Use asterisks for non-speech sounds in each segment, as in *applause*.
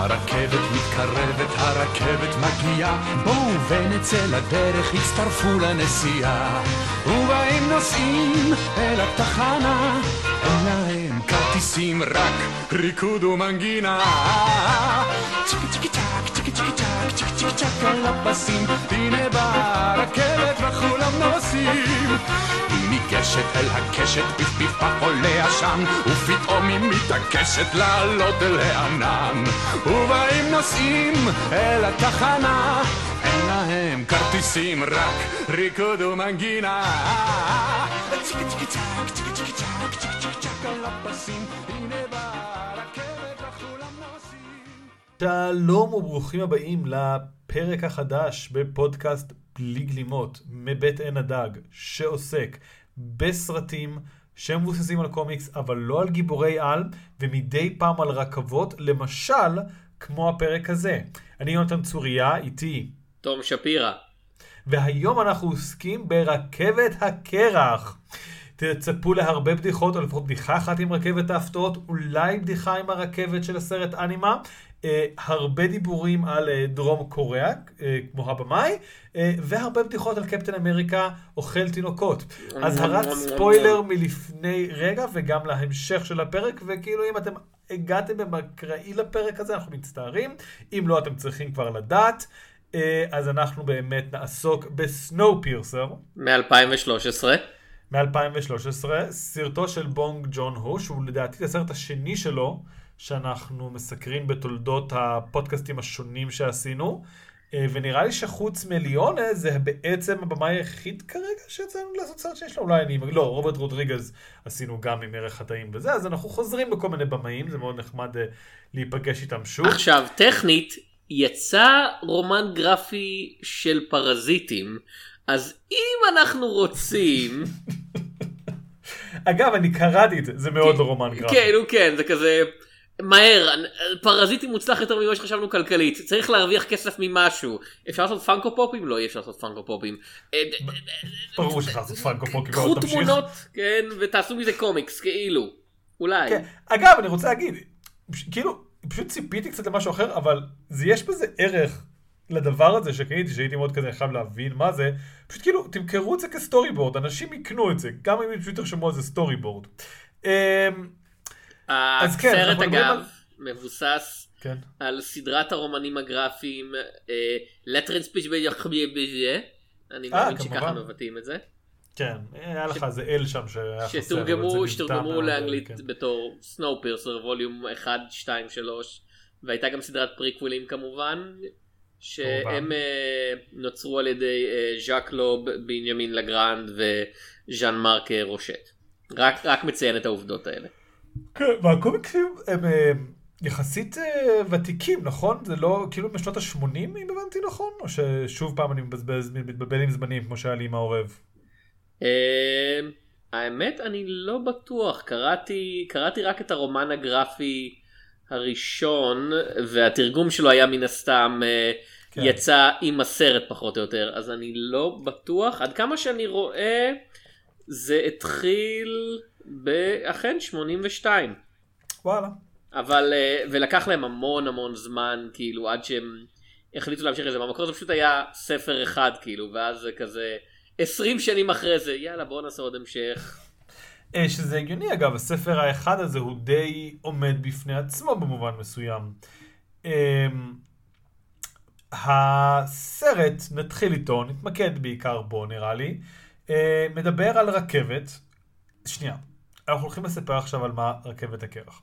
הרכבת מתקרבת, הרכבת מגיעה, בואו ונצא לדרך, הצטרפו לנסיעה. ובאים נוסעים אל התחנה, אין להם כרטיסים, רק ריקוד ומנגינה. צ'יקי צ'יקי צ'ק, צ'יקי צ'יקי צ'ק, צ'יקי צ'יקי צ'ק על הפסים, הנה באה הרכבת וכולם נוסעים. ניגשת אל הקשת, פיף פיף פח עולה עשן, ופתאום היא מתעקשת לעלות אל הענן. ובאים נוסעים אל התחנה, אין להם כרטיסים, רק ריקוד ומנגינה. שלום וברוכים הבאים לפרק החדש בפודקאסט בלי גלימות מבית עין הדג שעוסק בסרטים שמבוססים על קומיקס אבל לא על גיבורי על ומדי פעם על רכבות למשל כמו הפרק הזה. אני יונתן צוריה איתי תום שפירא. והיום אנחנו עוסקים ברכבת הקרח. תצפו להרבה בדיחות, או לפחות בדיחה אחת עם רכבת ההפתעות, אולי בדיחה עם הרכבת של הסרט אנימה. אה, הרבה דיבורים על אה, דרום קוריאה, אה, כמו הבמאי, והרבה בדיחות על קפטן אמריקה אוכל תינוקות. אז הרץ ספוילר מלפני רגע וגם להמשך של הפרק, וכאילו אם אתם הגעתם במקראי לפרק הזה, אנחנו מצטערים. אם לא, אתם צריכים כבר לדעת. אז אנחנו באמת נעסוק בסנואו פירסר. מ-2013. מ-2013, סרטו של בונג ג'ון הו, שהוא לדעתי הסרט השני שלו, שאנחנו מסקרים בתולדות הפודקאסטים השונים שעשינו, אה, ונראה לי שחוץ מליונה זה בעצם הבמאי היחיד כרגע שיצא לנו לעשות סרט שיש לו, אולי אני, לא, רוברט רודריגז עשינו גם עם ערך חטאים וזה, אז אנחנו חוזרים בכל מיני במאים, זה מאוד נחמד אה, להיפגש איתם שוב. עכשיו, טכנית, יצא רומן גרפי של פרזיטים, אז אם אנחנו רוצים... *laughs* אגב, אני קראתי את זה, זה מאוד לא רומן גרפי. כן, נו כן, זה כזה... מהר, פרזיטים מוצלח יותר ממה שחשבנו כלכלית, צריך להרוויח כסף ממשהו. אפשר לעשות פאנקו פופים? לא, אי אפשר לעשות פאנקו פופים. אה, ברור שאפשר לעשות Funko Pop ים, קחו תמונות, כן, ותעשו מזה קומיקס, כאילו. אולי. כן. אגב, אני רוצה להגיד, כאילו, פשוט ציפיתי קצת למשהו אחר, אבל יש בזה ערך לדבר הזה שקניתי, שהייתי מאוד כזה חייב להבין מה זה, פשוט כאילו, תמכרו את זה כ storyboard, אנשים יקנו את זה, גם אם פשוט ירשמו על זה storyboard. כן, הסרט אגב על- מבוסס כן. על סדרת הרומנים הגרפיים Le Transperceneige, אני אה, מאמין שככה. מבטאים את זה, כן, היה לך איזה אל שם שהיה חסר. שתורגמו שתורגמו מאוד, לאנגלית כן. בתור Snowpiercer Volume 1, 2, 3 והייתה גם סדרת פריקווילים כמובן שהם. אה, נוצרו על ידי אה, ז'אק לוב, בנימין לגרנד וז'אן מרק רושט. רק, רק מציין את העובדות האלה. כן, והקומיקסים הם אה, יחסית אה, ותיקים, נכון? זה לא, כאילו משנות ה-80 אם הבנתי נכון? או ששוב פעם אני מבזבז, מתבלבל עם זמנים כמו שהיה לי עם העורב. אה, האמת אני לא בטוח קראתי קראתי רק את הרומן הגרפי הראשון והתרגום שלו היה מן הסתם אה, כן. יצא עם הסרט פחות או יותר אז אני לא בטוח עד כמה שאני רואה זה התחיל באכן 82 וואלה. אבל אה, ולקח להם המון המון זמן כאילו עד שהם החליטו להמשיך את זה במקור זה פשוט היה ספר אחד כאילו ואז זה כזה 20 שנים אחרי זה יאללה בואו נעשה עוד המשך. אה, שזה הגיוני אגב, הספר האחד הזה הוא די עומד בפני עצמו במובן מסוים. אמ, הסרט, נתחיל איתו, נתמקד בעיקר בו נראה לי, מדבר על רכבת. שנייה, אנחנו הולכים לספר עכשיו על מה רכבת הקרח.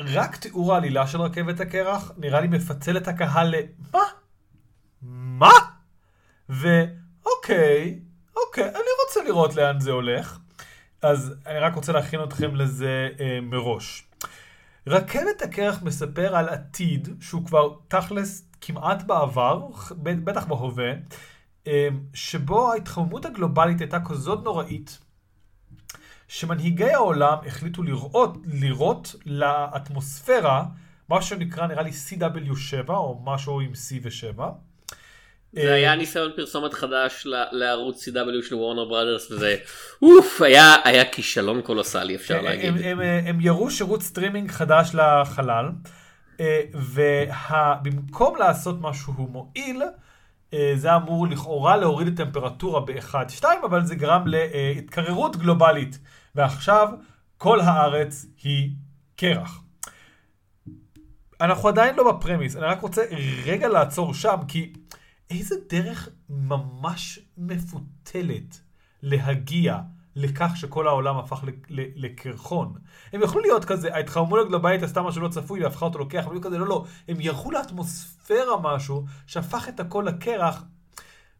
רק תיאור העלילה של רכבת הקרח נראה לי מפצל את הקהל ל... מה? מה? ואוקיי, אוקיי, אני רוצה לראות לאן זה הולך. אז אני רק רוצה להכין אתכם לזה אה, מראש. רכבת הקרח מספר על עתיד שהוא כבר תכלס כמעט בעבר, בטח בהווה, אה, שבו ההתחממות הגלובלית הייתה כזאת נוראית, שמנהיגי העולם החליטו לראות, לירות לאטמוספירה, משהו שנקרא נראה לי CW7 או משהו עם C ו-7. זה היה ניסיון פרסומת חדש לערוץ CW של Warner Brothers וזה אוף היה היה כישלון קולוסלי אפשר להגיד. הם, הם, הם ירו שירות סטרימינג חדש לחלל, ובמקום לעשות משהו מועיל, אה, זה אמור לכאורה להוריד את הטמפרטורה ב-1-2, אבל זה גרם להתקררות גלובלית. ועכשיו כל הארץ היא קרח. אנחנו עדיין לא בפרמיס, אני רק רוצה רגע לעצור שם, כי איזה דרך ממש מפותלת להגיע לכך שכל העולם הפך לקרחון. הם יכלו להיות כזה, ההתחממות הגלובלית עשתה משהו לא צפוי והפכה אותו לוקח, אבל כזה, לא, לא, הם ירחו לאטמוספירה משהו שהפך את הכל לקרח.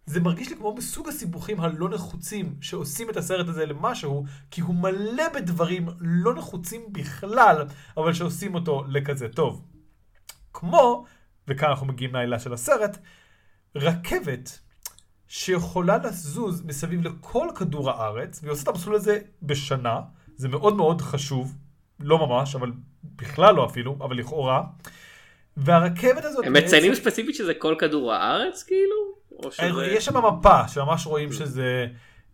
זה מרגיש לי כמו מסוג הסיבוכים הלא נחוצים שעושים את הסרט הזה למשהו, כי הוא מלא בדברים לא נחוצים בכלל, אבל שעושים אותו לכזה טוב. כמו, וכאן אנחנו מגיעים לעילה של הסרט, רכבת שיכולה לזוז מסביב לכל כדור הארץ, והיא עושה את המסלול הזה בשנה, זה מאוד מאוד חשוב, לא ממש, אבל בכלל לא אפילו, אבל לכאורה. והרכבת הזאת... הם מציינים בעצם... ספציפית שזה כל כדור הארץ כאילו? שזה... יש שם מפה שממש רואים שזה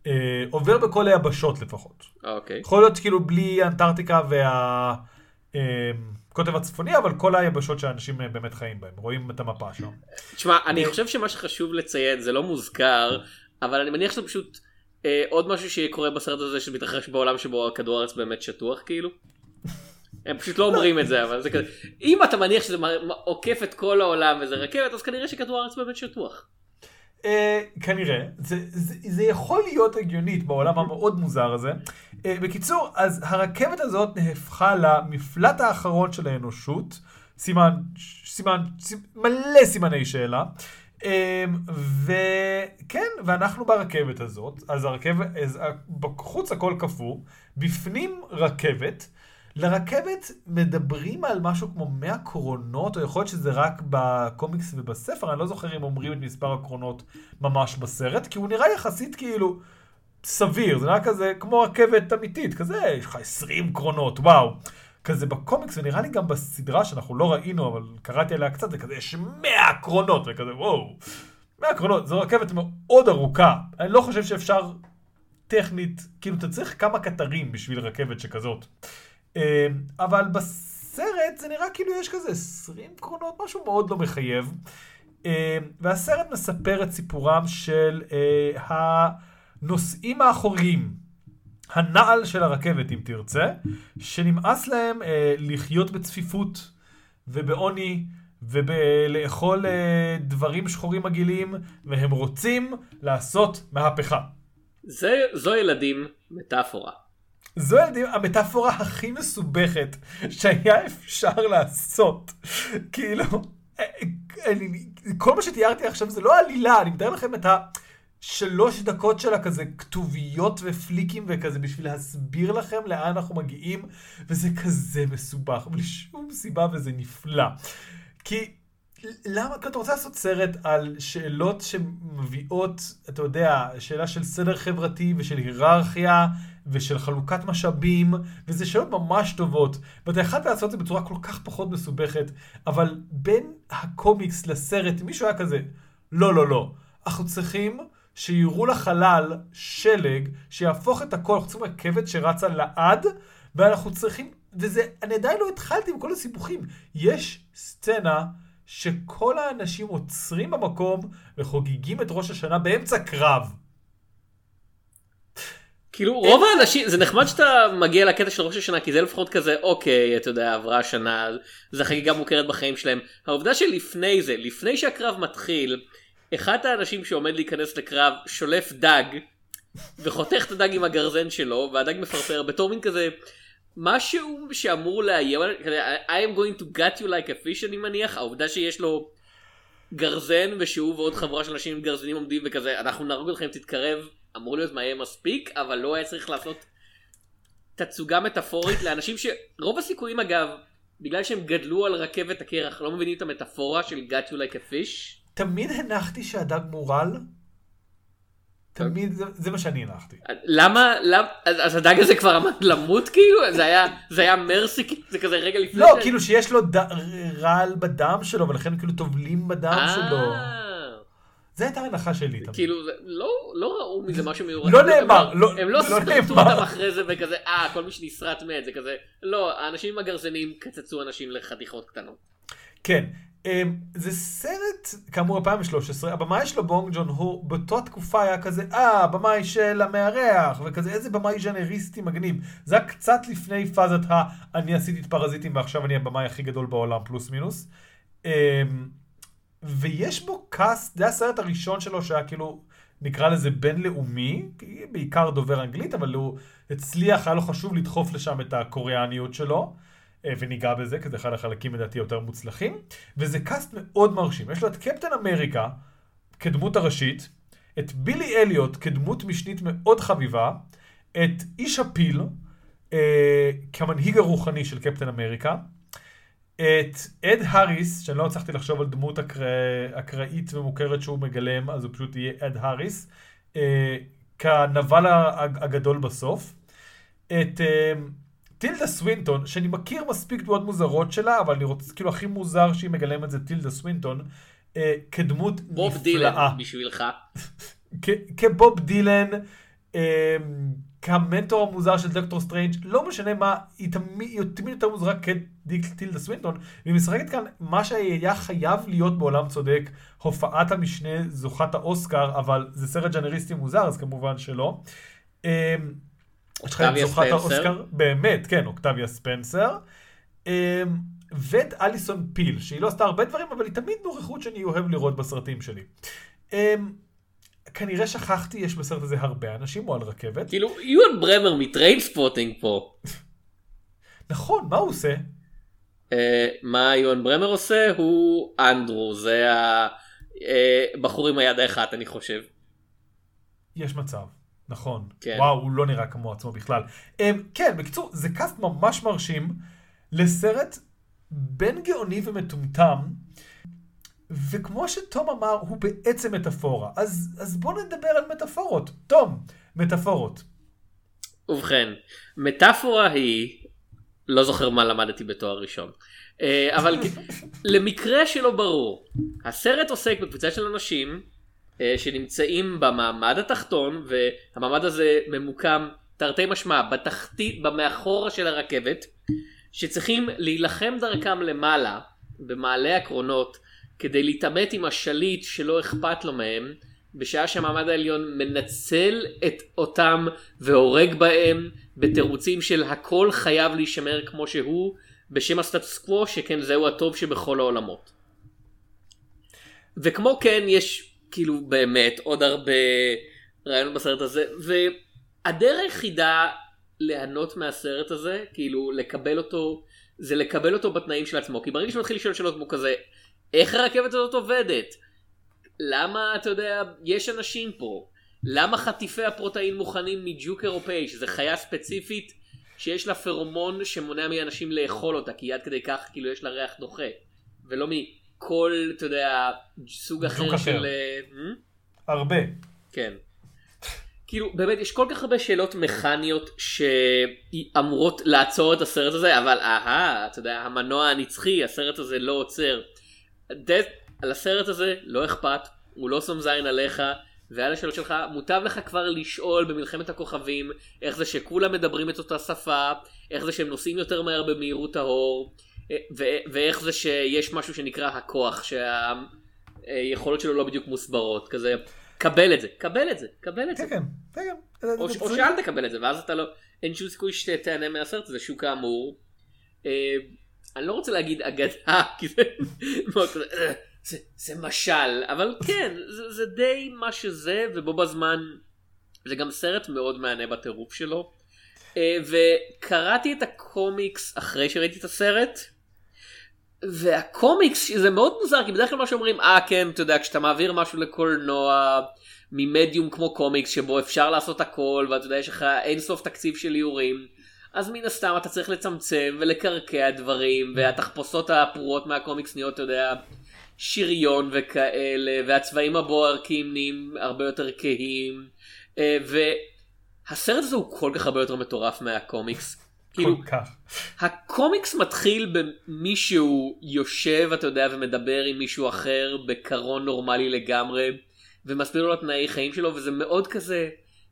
אה, עובר בכל היבשות לפחות. אוקיי. יכול להיות כאילו בלי אנטארקטיקה וה... אה, הקוטב הצפוני, אבל כל היבשות שאנשים אה, באמת חיים בהם, רואים את המפה שם. תשמע, אני חושב שמה שחשוב לציין, זה לא מוזכר, אבל אני מניח שזה פשוט אה, עוד משהו שקורה בסרט הזה שמתרחש בעולם שבו כדור הארץ באמת שטוח כאילו. הם פשוט לא אומרים את זה, אבל זה כזה, אם אתה מניח שזה עוקף את כל העולם וזה רכבת, אז כנראה שכדור הארץ באמת שטוח. אה, כנראה, זה, זה, זה יכול להיות הגיונית בעולם המאוד מוזר הזה. אה, בקיצור, אז הרכבת הזאת נהפכה למפלט האחרון של האנושות, סימן, סימן, סימן מלא סימני שאלה. אה, וכן, ואנחנו ברכבת הזאת, אז הרכבת, אז בחוץ הכל קפוא, בפנים רכבת. לרכבת מדברים על משהו כמו 100 קרונות, או יכול להיות שזה רק בקומיקס ובספר, אני לא זוכר אם אומרים את מספר הקרונות ממש בסרט, כי הוא נראה יחסית כאילו סביר, זה נראה כזה כמו רכבת אמיתית, כזה, יש לך 20 קרונות, וואו. כזה בקומיקס, ונראה לי גם בסדרה שאנחנו לא ראינו, אבל קראתי עליה קצת, זה כזה, יש 100 קרונות, וכזה, וואו. 100 קרונות, זו רכבת מאוד ארוכה. אני לא חושב שאפשר טכנית, כאילו, אתה צריך כמה קטרים בשביל רכבת שכזאת. אמ, אבל בסרט זה נראה כאילו יש כזה 20 קרונות, משהו מאוד לא מחייב. אמ, והסרט מספר את סיפורם של אה, הנוסעים האחוריים, הנעל של הרכבת אם תרצה, שנמאס להם אה, לחיות בצפיפות ובעוני ולאכול אה, דברים שחורים מגעילים, והם רוצים לעשות מהפכה. זה, זו ילדים מטאפורה. זו המטאפורה הכי מסובכת שהיה אפשר לעשות. כאילו, אני, כל מה שתיארתי עכשיו זה לא עלילה, אני מתאר לכם את השלוש דקות שלה כזה כתוביות ופליקים וכזה בשביל להסביר לכם לאן אנחנו מגיעים, וזה כזה מסובך, בלי שום סיבה וזה נפלא. כי למה, כי אתה רוצה לעשות סרט על שאלות שמביאות, אתה יודע, שאלה של סדר חברתי ושל היררכיה ושל חלוקת משאבים, וזה שאלות ממש טובות. ואתה יכולת לעשות את זה בצורה כל כך פחות מסובכת, אבל בין הקומיקס לסרט, מישהו היה כזה, לא, לא, לא. אנחנו צריכים שיראו לחלל שלג שיהפוך את הכל, אנחנו צריכים רכבת שרצה לעד, ואנחנו צריכים, וזה, אני עדיין לא התחלתי עם כל הסיפוחים. יש סצנה שכל האנשים עוצרים במקום וחוגגים את ראש השנה באמצע קרב. כאילו רוב האנשים זה נחמד שאתה מגיע לקטע של ראש השנה כי זה לפחות כזה אוקיי אתה יודע עברה שנה זה חגיגה מוכרת בחיים שלהם. העובדה שלפני זה לפני שהקרב מתחיל אחד האנשים שעומד להיכנס לקרב שולף דג וחותך את הדג עם הגרזן שלו והדג מפרפר בתור מין כזה משהו שאמור לאיים I am going to get you like a fish אני מניח. העובדה שיש לו גרזן ושהוא ועוד חבורה של אנשים עם גרזנים עומדים וכזה אנחנו נהרוג אתכם תתקרב אמור להיות מהר מספיק, אבל לא היה צריך לעשות תצוגה מטאפורית לאנשים שרוב הסיכויים אגב, בגלל שהם גדלו על רכבת הקרח, לא מבינים את המטאפורה של got you like a fish. תמיד הנחתי שהדג מורל. תמיד, זה, זה מה שאני הנחתי. למה, למה, אז הדג הזה כבר עמד למות כאילו? זה היה, זה היה מרסי, זה כזה רגע לפני. לא, ש... כאילו שיש לו ד... רעל בדם שלו, ולכן כאילו טובלים בדם אה. שלו. זו הייתה ההנחה שלי. כאילו, לא, לא ראו מזה משהו מיוחד. לא נאמר, לא הם לא סרטו אותם אחרי זה וכזה, אה, כל מי שנשרט מת, זה כזה, לא, האנשים עם הגרזנים קצצו אנשים לחתיכות קטנות. כן. אמ, זה סרט, כאמור, 2013, הבמאי שלו בונג ג'ון הו, באותה תקופה היה כזה, אה, הבמאי של המארח, וכזה, איזה במאי ז'אנריסטי מגניב. זה היה קצת לפני פאזת ה... אני עשיתי את פרזיטים ועכשיו אני הבמאי הכי גדול בעולם, פלוס מינוס. אמ, ויש בו קאסט, זה הסרט הראשון שלו שהיה כאילו, נקרא לזה בינלאומי, בעיקר דובר אנגלית, אבל הוא הצליח, היה לו חשוב לדחוף לשם את הקוריאניות שלו. אה, וניגע בזה, כי זה אחד החלקים לדעתי יותר מוצלחים, וזה קאסט מאוד מרשים. יש לו את קפטן אמריקה כדמות הראשית, את בילי אליוט כדמות משנית מאוד חביבה, את איש הפיל אה, כמנהיג הרוחני של קפטן אמריקה, את אד האריס, שאני לא הצלחתי לחשוב על דמות אקר... אקראית ומוכרת שהוא מגלם, אז הוא פשוט יהיה אד האריס, אה, כנבל הגדול בסוף. את אה, טילדה סווינטון, שאני מכיר מספיק דמות מוזרות שלה, אבל אני רוצה, כאילו הכי מוזר שהיא מגלמת זה טילדה סווינטון, אה, כדמות נפלאה. בוב דילן בשבילך. *laughs* כבוב דילן, כמנטור המוזר של דוקטור סטרנג', לא משנה מה, היא תמיד, היא תמיד יותר מוזרה כטילדה סווינטון, והיא משחקת כאן מה שהיה חייב להיות בעולם צודק, הופעת המשנה זוכת האוסקר, אבל זה סרט ג'אנריסטי מוזר, אז כמובן שלא. אה, אוקטביה ספנסר. באמת, כן, אוקטביה ספנסר. אמ, ואת אליסון פיל, שהיא לא עשתה הרבה דברים, אבל היא תמיד נוכחות שאני אוהב לראות בסרטים שלי. כנראה שכחתי, יש בסרט הזה הרבה אנשים, או על רכבת. כאילו, יואן ברמר מ Trainspotting פה. נכון, מה הוא עושה? אה, מה יואן ברמר עושה? הוא אנדרו, זה הבחור אה, עם היד האחת, אני חושב. יש מצב. נכון. כן. וואו, הוא לא נראה כמו עצמו בכלל. Um, כן, בקיצור, זה קאסט ממש מרשים לסרט בין גאוני ומטומטם, וכמו שתום אמר, הוא בעצם מטאפורה. אז, אז בואו נדבר על מטאפורות. תום, מטאפורות. ובכן, מטאפורה היא, לא זוכר מה למדתי בתואר ראשון, אה, אבל *laughs* למקרה שלא ברור, הסרט עוסק בקבוצה של אנשים אה, שנמצאים במעמד התחתון והמעמד הזה ממוקם תרתי משמע בתחתית במאחורה של הרכבת שצריכים להילחם דרכם למעלה במעלה הקרונות כדי להתעמת עם השליט שלא אכפת לו מהם בשעה שהמעמד העליון מנצל את אותם והורג בהם בתירוצים של הכל חייב להישמר כמו שהוא בשם הסטטוס קוו שכן זהו הטוב שבכל העולמות. וכמו כן יש כאילו באמת עוד הרבה רעיונות בסרט הזה והדרך היחידה ליהנות מהסרט הזה כאילו לקבל אותו זה לקבל אותו בתנאים של עצמו כי ברגע שמתחיל לשאול שאלות כמו כזה איך הרכבת הזאת עובדת למה אתה יודע יש אנשים פה למה חטיפי הפרוטאין מוכנים מג'וקר או פיי שזה חיה ספציפית שיש לה פרומון שמונע מאנשים לאכול אותה כי עד כדי כך כאילו יש לה ריח דוחה ולא מ... כל, אתה יודע, סוג אחר של... אה, hmm? הרבה. כן. כאילו, באמת, יש כל כך הרבה שאלות מכניות שאמורות לעצור את הסרט הזה, אבל אהה, אתה יודע, המנוע הנצחי, הסרט הזה לא עוצר. דד, על הסרט הזה לא אכפת, הוא לא שם זין עליך, ועל השאלות שלך, מוטב לך כבר לשאול במלחמת הכוכבים, איך זה שכולם מדברים את אותה שפה, איך זה שהם נוסעים יותר מהר במהירות האור. ואיך זה שיש משהו שנקרא הכוח, שהיכולות שלו לא בדיוק מוסברות, כזה, קבל את זה, קבל את זה, קבל את זה. כן, כן, כן. או שאל תקבל את זה, ואז אתה לא, אין שום סיכוי שתהנה מהסרט הזה, שהוא כאמור, אה, אני לא רוצה להגיד אגדה, *laughs* כי זה אה, זה משל, אבל כן, זה די מה שזה, ובו בזמן, זה גם סרט מאוד מהנה בטירוף שלו. אה, וקראתי את הקומיקס אחרי שראיתי את הסרט. והקומיקס זה מאוד מוזר כי בדרך כלל מה שאומרים אה כן אתה יודע כשאתה מעביר משהו לקולנוע ממדיום כמו קומיקס שבו אפשר לעשות הכל ואתה יודע יש לך אין סוף תקציב של איורים אז מן הסתם אתה צריך לצמצם ולקרקע דברים והתחפושות הפרועות מהקומיקס נהיות אתה יודע שריון וכאלה והצבעים הבוהרקים נהיים הרבה יותר כהים אה, והסרט הזה הוא כל כך הרבה יותר מטורף מהקומיקס כאילו, כך. הקומיקס מתחיל במישהו יושב, אתה יודע, ומדבר עם מישהו אחר בקרון נורמלי לגמרי, ומסביר לו את תנאי חיים שלו, וזה מאוד כזה,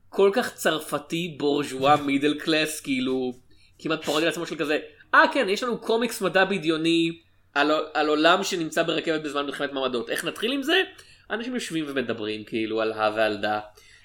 כל כך צרפתי בורז'ואה *laughs* מידל קלאס, כאילו, כמעט פרודיה לעצמו של כזה, אה כן, יש לנו קומיקס מדע בדיוני על, על עולם שנמצא ברכבת בזמן מלחמת מעמדות. איך נתחיל עם זה? אנשים יושבים ומדברים כאילו על הא ועל דא.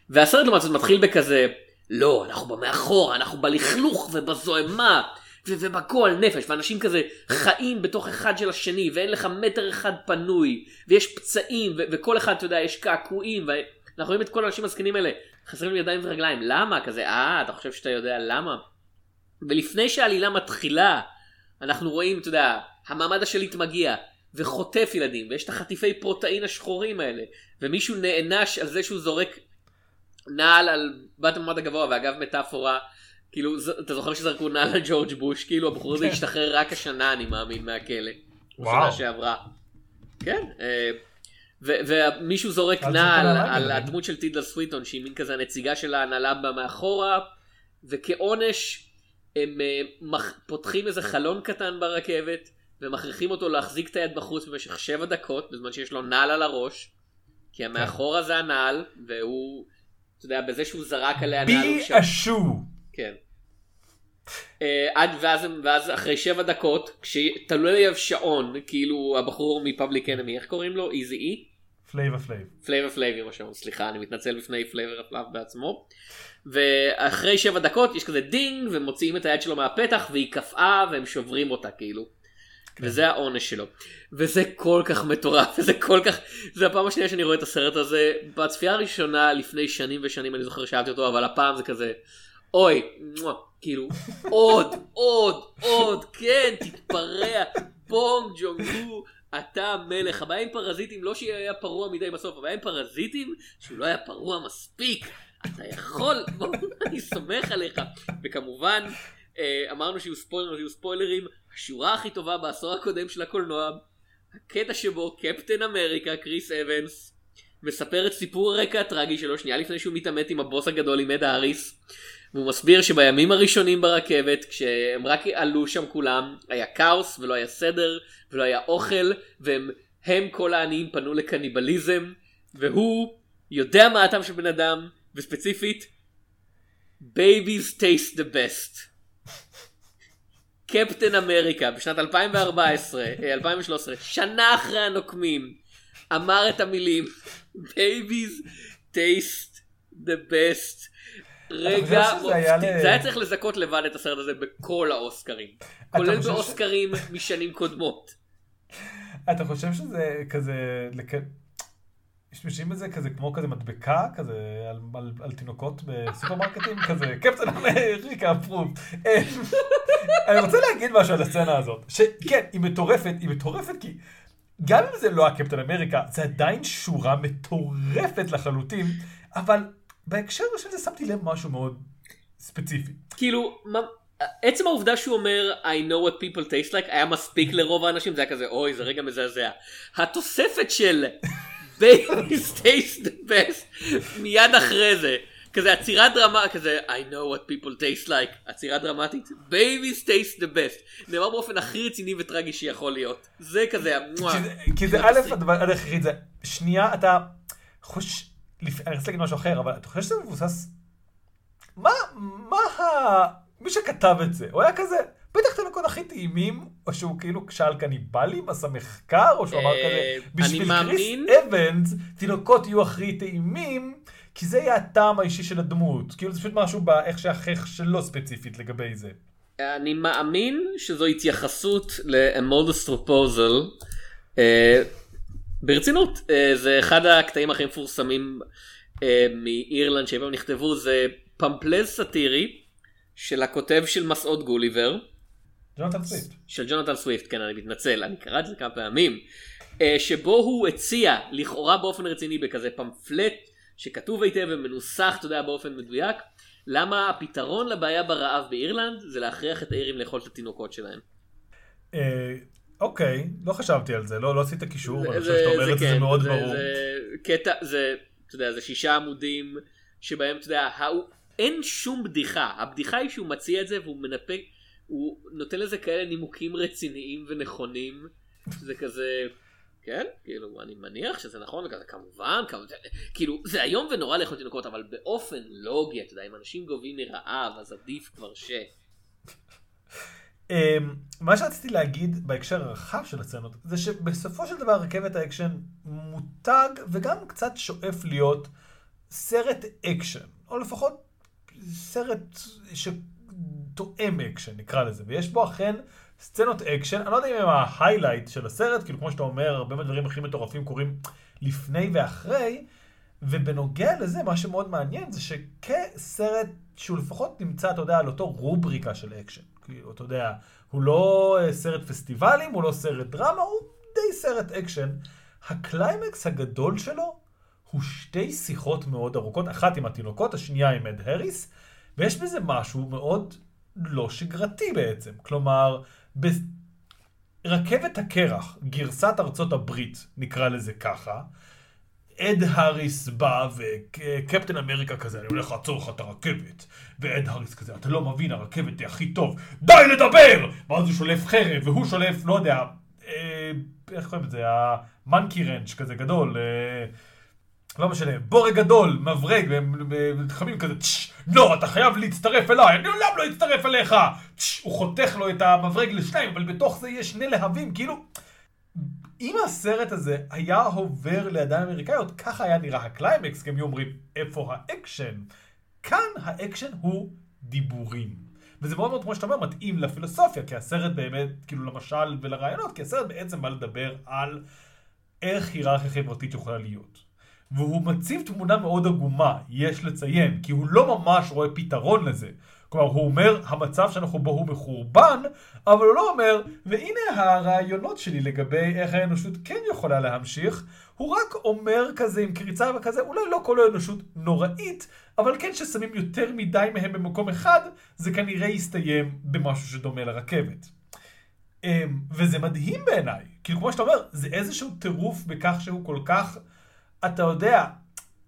והסרט לעומת זאת מתחיל בכזה, לא, אנחנו במאחורה, אנחנו בלכלוך ובזוהמה. ו- ובגועל נפש, ואנשים כזה חיים בתוך אחד של השני, ואין לך מטר אחד פנוי, ויש פצעים, ו- וכל אחד, אתה יודע, יש קעקועים, ואנחנו רואים את כל האנשים הזקנים האלה, חסרים לי ידיים ורגליים, למה? כזה, אה, אתה חושב שאתה יודע למה? ולפני שהעלילה מתחילה, אנחנו רואים, אתה יודע, המעמד השליט מגיע, וחוטף ילדים, ויש את החטיפי פרוטאין השחורים האלה, ומישהו נענש על זה שהוא זורק נעל על בת המעמד הגבוה, ואגב מטאפורה, כאילו, ז- אתה זוכר שזרקו נעל על ג'ורג' בוש, כאילו הבחור הזה השתחרר רק השנה, אני מאמין, מהכלא. או וואו. שנה שעברה. כן, אה, ומישהו זורק נעל על. הדמות של טידלה סוויטון, שהיא מין כזה הנציגה של ההנהלה מאחורה, וכעונש הם אה, פותחים איזה חלון קטן ברכבת, ומכריחים אותו להחזיק את היד בחוץ במשך שבע דקות, בזמן שיש לו נעל על הראש, כי המאחורה זה הנעל, והוא, אתה יודע, בזה שהוא זרק עליה נעל, בי. אשו. כן. אה, עד ואז, ואז אחרי שבע דקות, כשתלוי עליו שעון, כאילו הבחור מפבליק אנמי, איך קוראים לו? איזי אי? פלייבה פלייב. פלייבור פלייב עם השעון, סליחה, אני מתנצל בפני פלייבור פלייב בעצמו. ואחרי שבע דקות יש כזה דינג, ומוציאים את היד שלו מהפתח, והיא קפאה, והם שוברים אותה כאילו. וזה העונש שלו. וזה כל כך מטורף, וזה כל כך, זה הפעם השנייה שאני רואה את הסרט הזה. בצפייה הראשונה לפני שנים ושנים אני זוכר שאהבתי אותו, אבל הפעם זה כזה, אוי, מואה, כאילו, עוד, עוד, עוד, כן, תתפרע, בונג ג'ונגו, אתה המלך. הבעיה עם פרזיטים, לא שהוא היה פרוע מדי בסוף, הבעיה עם פרזיטים, שהוא לא היה פרוע מספיק. אתה יכול, *laughs* אני סומך עליך. וכמובן, אה, אמרנו שיהיו ספוילרים, יהיו ספוילרים. השורה הכי טובה בעשור הקודם של הקולנוע, הקטע שבו קפטן אמריקה, קריס אבנס, מספר את סיפור הרקע הטרגי שלו שנייה לפני שהוא מתעמת עם הבוס הגדול עם אד האריס. והוא מסביר שבימים הראשונים ברכבת, כשהם רק עלו שם כולם, היה כאוס ולא היה סדר ולא היה אוכל, והם הם כל העניים פנו לקניבליזם, והוא יודע מה הטעם של בן אדם, וספציפית, babies taste the best. קפטן אמריקה בשנת 2014, אה, 2013, שנה אחרי הנוקמים, אמר את המילים babies taste the best. רגע, זה היה צריך לזכות לבד את הסרט הזה בכל האוסקרים. כולל באוסקרים משנים קודמות. אתה חושב שזה כזה. משתמשים בזה כזה כמו כזה מדבקה כזה על, על, על תינוקות בסופרמרקטים *laughs* כזה קפטן אמריקה אפרוב. *laughs* אני רוצה להגיד משהו על הסצנה הזאת שכן היא מטורפת היא מטורפת כי גם אם זה לא הקפטן אמריקה זה עדיין שורה מטורפת לחלוטין אבל בהקשר של זה שמתי לב משהו מאוד ספציפי. כאילו, מה, עצם העובדה שהוא אומר I know what people taste like היה מספיק לרוב האנשים, זה היה כזה אוי זה רגע מזעזע. התוספת של babies taste the best מיד אחרי זה. כזה עצירה דרמה, כזה I know what people taste like, עצירה דרמטית, babies taste the best, נאמר באופן הכי רציני וטרגי שיכול להיות, זה כזה. כי זה- א', הדבר היחיד זה, שנייה אתה חוש... אני רוצה להגיד משהו אחר, אבל אתה חושב שזה מבוסס... מה, מה ה... מי שכתב את זה, הוא היה כזה, בטח תינוקות הכי טעימים, או שהוא כאילו שאל קניבלים, עשה מחקר, או שהוא אמר אה, כזה, אני בשביל קריס אבנס, תינוקות יהיו הכי טעימים, כי זה יהיה הטעם האישי של הדמות. כאילו זה פשוט משהו באיך שהחייך שלו ספציפית לגבי זה. אני מאמין שזו התייחסות ל-Modest Proposal. ברצינות, אה, זה אחד הקטעים הכי מפורסמים אה, מאירלנד שאי פעם נכתבו, זה פמפלט סאטירי של הכותב של מסעות גוליבר, ג'ונתן סוויפט. של ג'ונתן סוויפט, כן אני מתנצל, אני קראתי את זה כמה פעמים, אה, שבו הוא הציע לכאורה באופן רציני בכזה פמפלט שכתוב היטב ומנוסח, אתה יודע, באופן מדויק, למה הפתרון לבעיה ברעב באירלנד זה להכריח את האירים לאכול את התינוקות שלהם. אוקיי, לא חשבתי על זה, לא, לא עשית קישור, אני חושב שאתה אומר את זה, כן, זה מאוד זה- ברור. זה קטע, זה, אתה יודע, זה שישה עמודים שבהם, אתה יודע, ההוא- אין שום בדיחה. הבדיחה היא שהוא מציע את זה והוא מנפק, הוא נותן לזה כאלה נימוקים רציניים ונכונים, שזה כזה, כן, כאילו, אני מניח שזה נכון, וכזה, כמובן, כמובן, כאילו, זה איום ונורא לאכול תינוקות, אבל באופן לוגי, אתה יודע, אם אנשים גובים מרעב, אז עדיף כבר ש... אמ, מה שרציתי להגיד בהקשר הרחב של הסצנות, זה שבסופו של דבר רכבת הקרח ממותג וגם קצת שואף להיות סרט אקשן, או לפחות סרט שתואם אקשן, נקרא לזה, ויש בו אכן סצנות אקשן, אני לא יודע אם הם ה highlight של הסרט, כאילו כמו שאתה אומר, הרבה מהדברים הכי מטורפים קורים לפני ואחרי, ובנוגע לזה, מה שמאוד מעניין זה שכסרט שהוא לפחות נמצא, אתה יודע, על אותו רובריקה של אקשן. כאילו, אתה יודע, הוא לא אה, סרט פסטיבלים, הוא לא סרט דרמה, הוא די סרט אקשן. הקליימקס הגדול שלו הוא שתי שיחות מאוד ארוכות, אחת עם התינוקות, השנייה עם אד הריס, ויש בזה משהו מאוד לא שגרתי בעצם. כלומר, ברכבת הקרח, גרסת ארצות הברית, נקרא לזה ככה, אד האריס בא וקפטן אמריקה כזה, אני הולך לעצור לך את הרכבת. ואד האריס כזה, אתה לא מבין, הרכבת היא הכי טוב, די לדבר! ואז הוא שולף חרב, והוא שולף, לא יודע, אה, איך קוראים לזה, המנקי רנץ' כזה גדול, אה, לא משנה, בורג גדול, מברג, ונלחמים כזה, צ'ש, לא, אתה חייב להצטרף אליי, אני לעולם לא אצטרף אליך! צ'ש, הוא חותך לו את המברג לשניים, אבל בתוך זה יש שני להבים, כאילו... אם הסרט הזה היה עובר לידיים אמריקאיות, ככה היה נראה הקליימקס, כי הם היו אומרים, איפה האקשן? כאן האקשן הוא דיבורים. וזה מאוד מאוד, כמו שאתה אומר, מתאים לפילוסופיה, כי הסרט באמת, כאילו למסר ולרעיונות, כי הסרט בעצם בא לדבר על איך היררכיה חברתית יכולה להיות. והוא מציב תמונה מאוד עגומה, יש לציין, כי הוא לא ממש רואה פתרון לזה. כלומר, הוא אומר, המצב שאנחנו בו הוא מחורבן, אבל הוא לא אומר, והנה הרעיונות שלי לגבי איך האנושות כן יכולה להמשיך, הוא רק אומר כזה עם קריצה וכזה, אולי לא כל האנושות נוראית, אבל כן ששמים יותר מדי מהם במקום אחד, זה כנראה יסתיים במשהו שדומה לרכבת. אמ, וזה מדהים בעיניי, כאילו כמו שאתה אומר, זה איזשהו טירוף בכך שהוא כל כך, אתה יודע,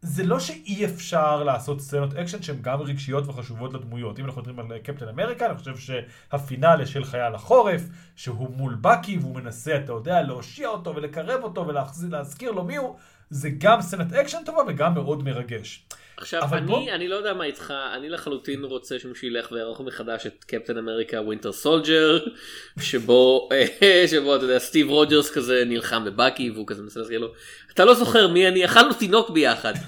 זה לא שאי אפשר לעשות סצנות אקשן שהן גם רגשיות וחשובות לדמויות. אם אנחנו מדברים על קפטן אמריקה, אני חושב שהפינאלה של חייל החורף, שהוא מול בקי והוא מנסה, אתה יודע, להושיע אותו ולקרב אותו ולהזכיר לו מי הוא, זה גם סצנת אקשן טובה וגם מאוד מרגש. עכשיו אני, בוא... אני לא יודע מה איתך, אני לחלוטין רוצה שמישהו ילך ויערוך מחדש את קפטן אמריקה Winter Soldier, שבו, *laughs* שבו אתה יודע סטיב רוג'רס כזה נלחם בבאקי והוא כזה מנסה להזכיר לו, אתה לא זוכר מי אני, אכלנו תינוק ביחד. *laughs*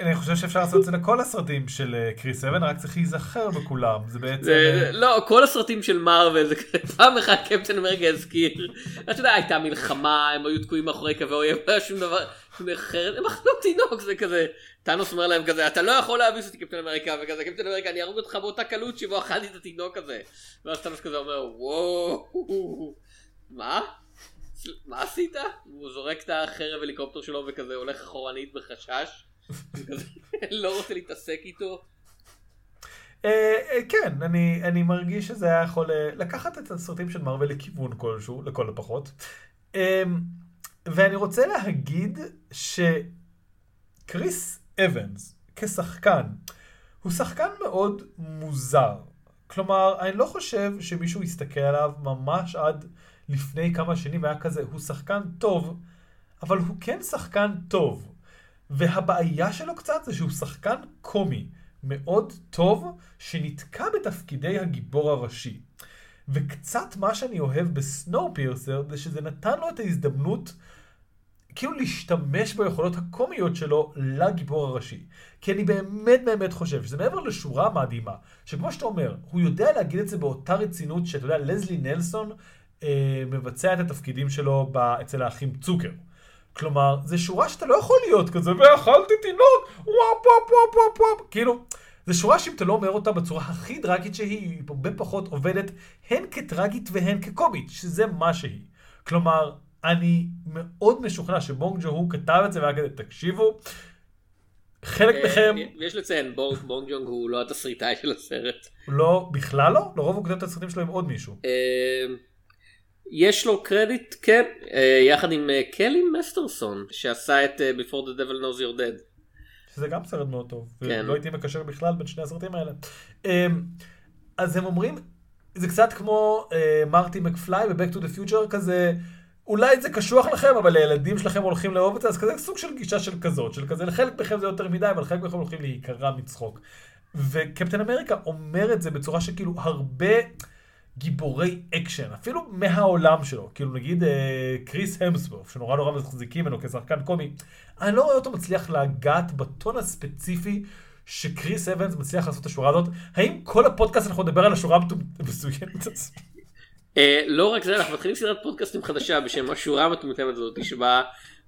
אני חושב שאפשר לעשות את זה לכל הסרטים של אה, קריס אבנס, רק צריך להיזכר בכולם, זה בעצם... אה, לא, כל הסרטים של מארוול, זה *laughs* פעם אחת קפטן אמריקה הזכיר, אתה יודע, הייתה מלחמה, הם היו תקועים מאחורי קווי אויב, לא היה שום דבר, אחרת, הם אכלו תינוק, זה כזה, טאנוס אומר להם כזה, אתה לא יכול להביס אותי קפטן אמריקה, וכזה, קפטן אמריקה, אני ארוג אותך באותה קלות שבו אכלתי את התינוק הזה. ואז טאנוס כזה אומר, וואו, מה? מה עשית? הוא זורק את החרב הליקופטר שלו וכזה הולך אחורנית בחשש. לא רוצה להתעסק איתו. אה, אה, כן, אני מרגיש שזה היה יכול אה, לקחת את הסרטים של מרוויל לכיוון כלשהו, לכל הפחות. ואני רוצה להגיד שקריס אבנס, כשחקן, הוא שחקן מאוד מוזר. כלומר, אני לא חושב שמישהו יסתכל עליו ממש עד לפני כמה שנים והיה כזה, הוא שחקן טוב, אבל הוא כן שחקן טוב. והבעיה שלו קצת זה שהוא שחקן קומי מאוד טוב, שנתקע בתפקידי הגיבור הראשי. וקצת מה שאני אוהב בסנואו פירסר, זה שזה נתן לו את ההזדמנות כאילו להשתמש ביכולות הקומיות שלו לגיבור הראשי. כי אני באמת באמת חושב שזה מעבר לשורה מדהימה, שכמו שאתה אומר, הוא יודע להגיד את זה באותה רצינות שאתה יודע, לזלי נלסון אה, מבצע את התפקידים שלו אצל האחים צוקר. כלומר, זה שורה שאתה לא יכול להיות כזה, ואכלתי תינוק, וואפ וואפ וואפ וואפ וואפ, כאילו, זה שורה שאם אתה לא אומר אותה בצורה הכי טראגית שהיא, היא הרבה פחות עובדת הן כטראגית והן כקומית, שזה מה שהיא. כלומר, אני מאוד משוכנע שבונג ג'ון הו כתב את זה והיה כזה, תקשיבו, חלק אה, מכם... יש לציין, בונג ג'ון הו לא התסריטאי של הסרט. לא, בכלל לא? לרוב הוא כותב את הסרטים שלו עם עוד מישהו. יש לו קרדיט, כן, אה, יחד עם אה, קלי מסטרסון, שעשה את אה, Before the Devil knows you're dead. שזה גם סרט מאוד טוב, כן. ולא הייתי מקשר בכלל בין שני הסרטים האלה. אמ, אז הם אומרים, זה קצת כמו מרטי מקפליי ב-Back to the Future, כזה, אולי זה קשוח לכם, אבל הילדים שלכם הולכים לאהוב את זה, אז כזה סוג של גישה של כזאת, של כזה, לחלק מכם זה יותר מדי, אבל חלק מכם הולכים להיקרע מצחוק. וקפטן אמריקה אומר את זה בצורה שכאילו הרבה... גיבורי אקשן, אפילו מהעולם שלו, כאילו נגיד אה, קריס המסוורת', שנורא נורא מחזיקים ממנו כשחקן קומי, אני לא רואה אותו מצליח לגעת בטון הספציפי שקריס אבנס מצליח לעשות את השורה הזאת. האם כל הפודקאסט אנחנו נדבר על השורה המסוימת הזאת? אה, לא רק זה, אנחנו מתחילים סדרת פודקאסטים חדשה בשם השורה המטומטמת הזאת, שבה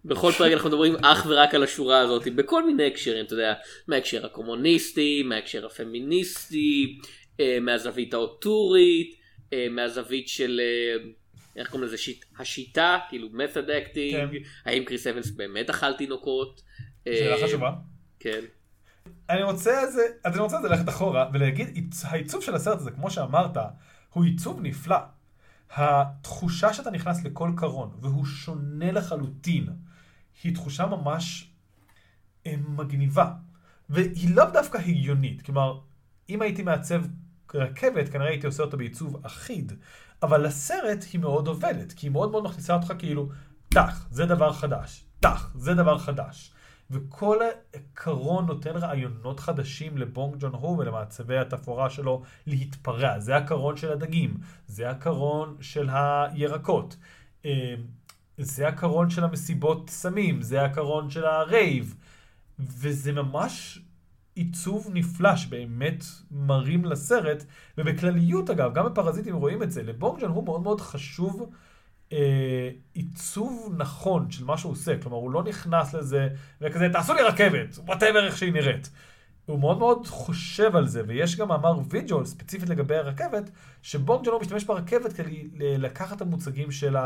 בכל פרק אנחנו מדברים אך ורק על השורה הזאת, בכל מיני הקשרים, אתה יודע, מההקשר הקומוניסטי, מההקשר הפמיניסטי, אה, מהזווית האוטורית, מהזווית של, איך קוראים לזה, שיט, השיטה, כאילו method acting, כן. האם קריס אבנס באמת אכל תינוקות. שאלה חשובה. כן. אני רוצה זה, אז אני רוצה ללכת אחורה ולהגיד, העיצוב של הסרט הזה, כמו שאמרת, הוא עיצוב נפלא. התחושה שאתה נכנס לכל קרון והוא שונה לחלוטין, היא תחושה ממש אה, מגניבה. והיא לאו דווקא הגיונית. כלומר, אם הייתי מעצב רכבת, כנראה הייתי עושה אותה בעיצוב אחיד. אבל לסרט היא מאוד עובדת, כי היא מאוד מאוד מכניסה אותך כאילו, טח, זה דבר חדש, טח, זה דבר חדש. וכל העיקרון נותן רעיונות חדשים לבונג ג'ון הו ולמעצבי התפאורה שלו להתפרע. זה הקרון של הדגים, זה הקרון של הירקות, אמ, זה הקרון של המסיבות סמים, זה הקרון של הרייב, וזה ממש עיצוב נפלא שבאמת מרים לסרט, ובכלליות אגב, גם בפרזיטים רואים את זה, לבונג ג'ון הו מאוד מאוד חשוב אה, עיצוב נכון של מה שהוא עושה, כלומר הוא לא נכנס לזה וכזה תעשו לי רכבת, whatever איך שהיא נראית. הוא מאוד מאוד חושב על זה, ויש גם מאמר וידאו ספציפית לגבי הרכבת, שבונג ג'לו משתמש ברכבת כדי לקחת את המוצגים של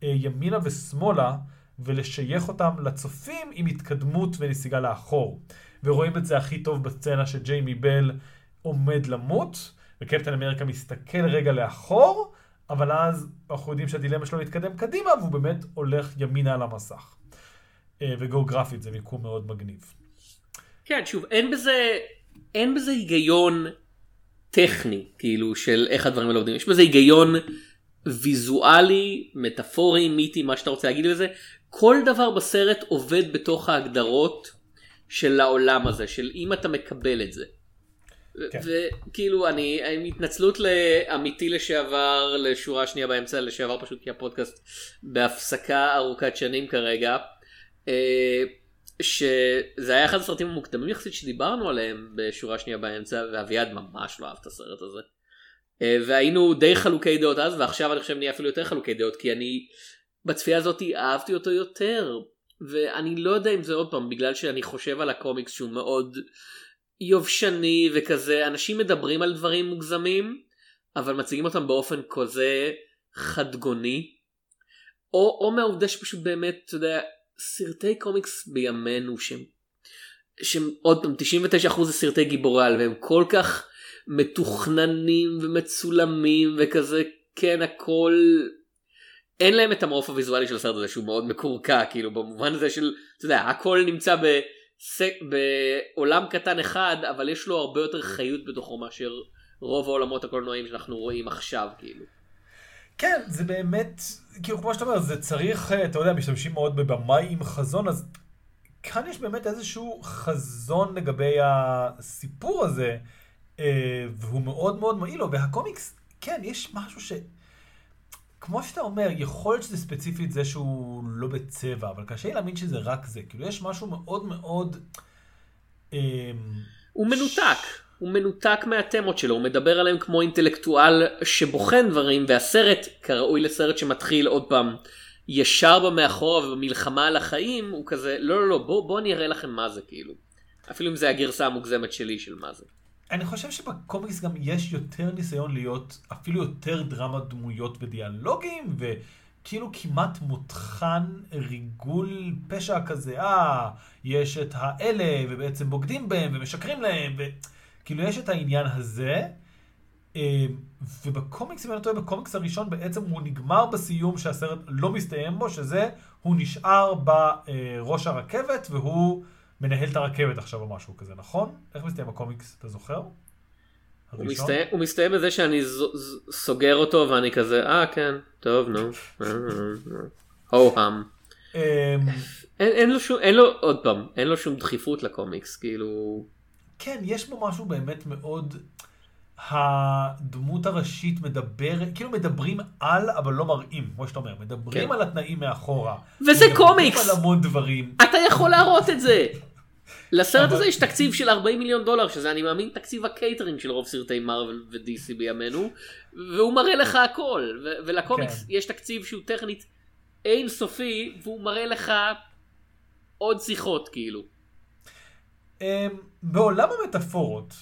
הימינה ושמאלה, ולשייך אותם לצופים עם התקדמות ונסיגה לאחור. ורואים את זה הכי טוב בסצנה שג'יימי בל עומד למות, וקפטן אמריקה מסתכל רגע לאחור, אבל אז אנחנו יודעים שהדילמה שלו להתקדם קדימה, והוא באמת הולך ימינה על המסך. אה, וגיאוגרפית זה מיקום מאוד מגניב. כן, שוב, אין בזה, אין בזה היגיון טכני, כאילו, של איך הדברים האלה עובדים. יש בזה היגיון ויזואלי, מטאפורי, מיתי, מה שאתה רוצה להגיד לזה. כל דבר בסרט עובד בתוך ההגדרות של העולם הזה, של אם אתה מקבל את זה. כן. וכאילו אני עם התנצלות לאמיתי לשעבר לשורה שנייה באמצע לשעבר פשוט כי הפודקאסט בהפסקה ארוכת שנים כרגע. אה, שזה היה אחד הסרטים המוקדמים יחסית שדיברנו עליהם בשורה שנייה באמצע ואביעד ממש לא אהב את הסרט הזה. אה, והיינו די חלוקי דעות אז ועכשיו אני חושב נהיה אפילו יותר חלוקי דעות כי אני בצפייה הזאת אהבתי אותו יותר ואני לא יודע אם זה עוד פעם בגלל שאני חושב על הקומיקס שהוא מאוד יובשני וכזה, אנשים מדברים על דברים מוגזמים, אבל מציגים אותם באופן כזה חדגוני, או, או מהעובדה שפשוט באמת, אתה יודע, סרטי קומיקס בימינו שהם, שהם עוד פעם 99% זה סרטי גיבורי על והם כל כך מתוכננים ומצולמים וכזה, כן הכל, אין להם את המעוף הוויזואלי של הסרט הזה שהוא מאוד מקורקע, כאילו במובן הזה של, אתה יודע, הכל נמצא ב... בעולם קטן אחד אבל יש לו הרבה יותר חיות בתוכו מאשר רוב העולמות הקולנועיים שאנחנו רואים עכשיו כאילו. כן זה באמת כאילו כמו שאתה אומר זה צריך אתה יודע משתמשים מאוד בבמאי עם חזון אז כאן יש באמת איזשהו חזון לגבי הסיפור הזה אה, והוא מאוד מאוד מועיל לו והקומיקס כן יש משהו ש... כמו שאתה אומר, יכול להיות שזה ספציפית זה שהוא לא בצבע, אבל קשה לי להאמין שזה רק זה. כאילו, יש משהו מאוד מאוד... אמ, הוא מנותק. הוא מנותק מהתמות שלו, הוא מדבר עליהם כמו אינטלקטואל שבוחן דברים, והסרט, כראוי לסרט שמתחיל עוד פעם ישר במאחורה ובמלחמה על החיים, הוא כזה, לא לא לא, בוא, בוא אני אראה לכם מה זה כאילו. אפילו אם זה הגרסה המוגזמת שלי של מה זה. אני חושב שבקומיקס גם יש יותר ניסיון להיות אפילו יותר דרמה דמויות ודיאלוגים, וכאילו כמעט מותחן ריגול פשע כזה, אה, יש את האלה, ובעצם בוגדים בהם ומשקרים להם, וכאילו יש את העניין הזה. אה, ובקומיקס, אם אני לא טועה, בקומיקס הראשון בעצם הוא נגמר בסיום שהסרט לא מסתיים בו, שזה, הוא נשאר בראש הרכבת והוא... מנהל את הרכבת עכשיו או משהו כזה, נכון? איך מסתיים הקומיקס, אתה זוכר? הוא מסתיים, הוא מסתיים בזה שאני סוגר אותו ואני כזה, אה כן, טוב נו, *laughs* הו-האם. אמ, אין לו שום, אין לו, עוד פעם, אין לו שום דחיפות לקומיקס, כאילו... כן, יש בו משהו באמת מאוד... הדמות הראשית מדברת, כאילו מדברים על, אבל לא מראים, כמו שאתה אומר, מדברים כן. על התנאים מאחורה. וזה מדברים קומיקס. על המון דברים. אתה יכול להראות את זה. לסרט אבל- הזה יש תקציב של 40 מיליון דולר, שזה אני מאמין תקציב הקייטרינג של רוב סרטי מארוול ו-DC בימינו, והוא מראה לך הכל, ו- ולקומיקס כן. יש תקציב שהוא טכנית אין סופי, והוא מראה לך עוד שיחות כאילו. אמ, בעולם המטאפורות,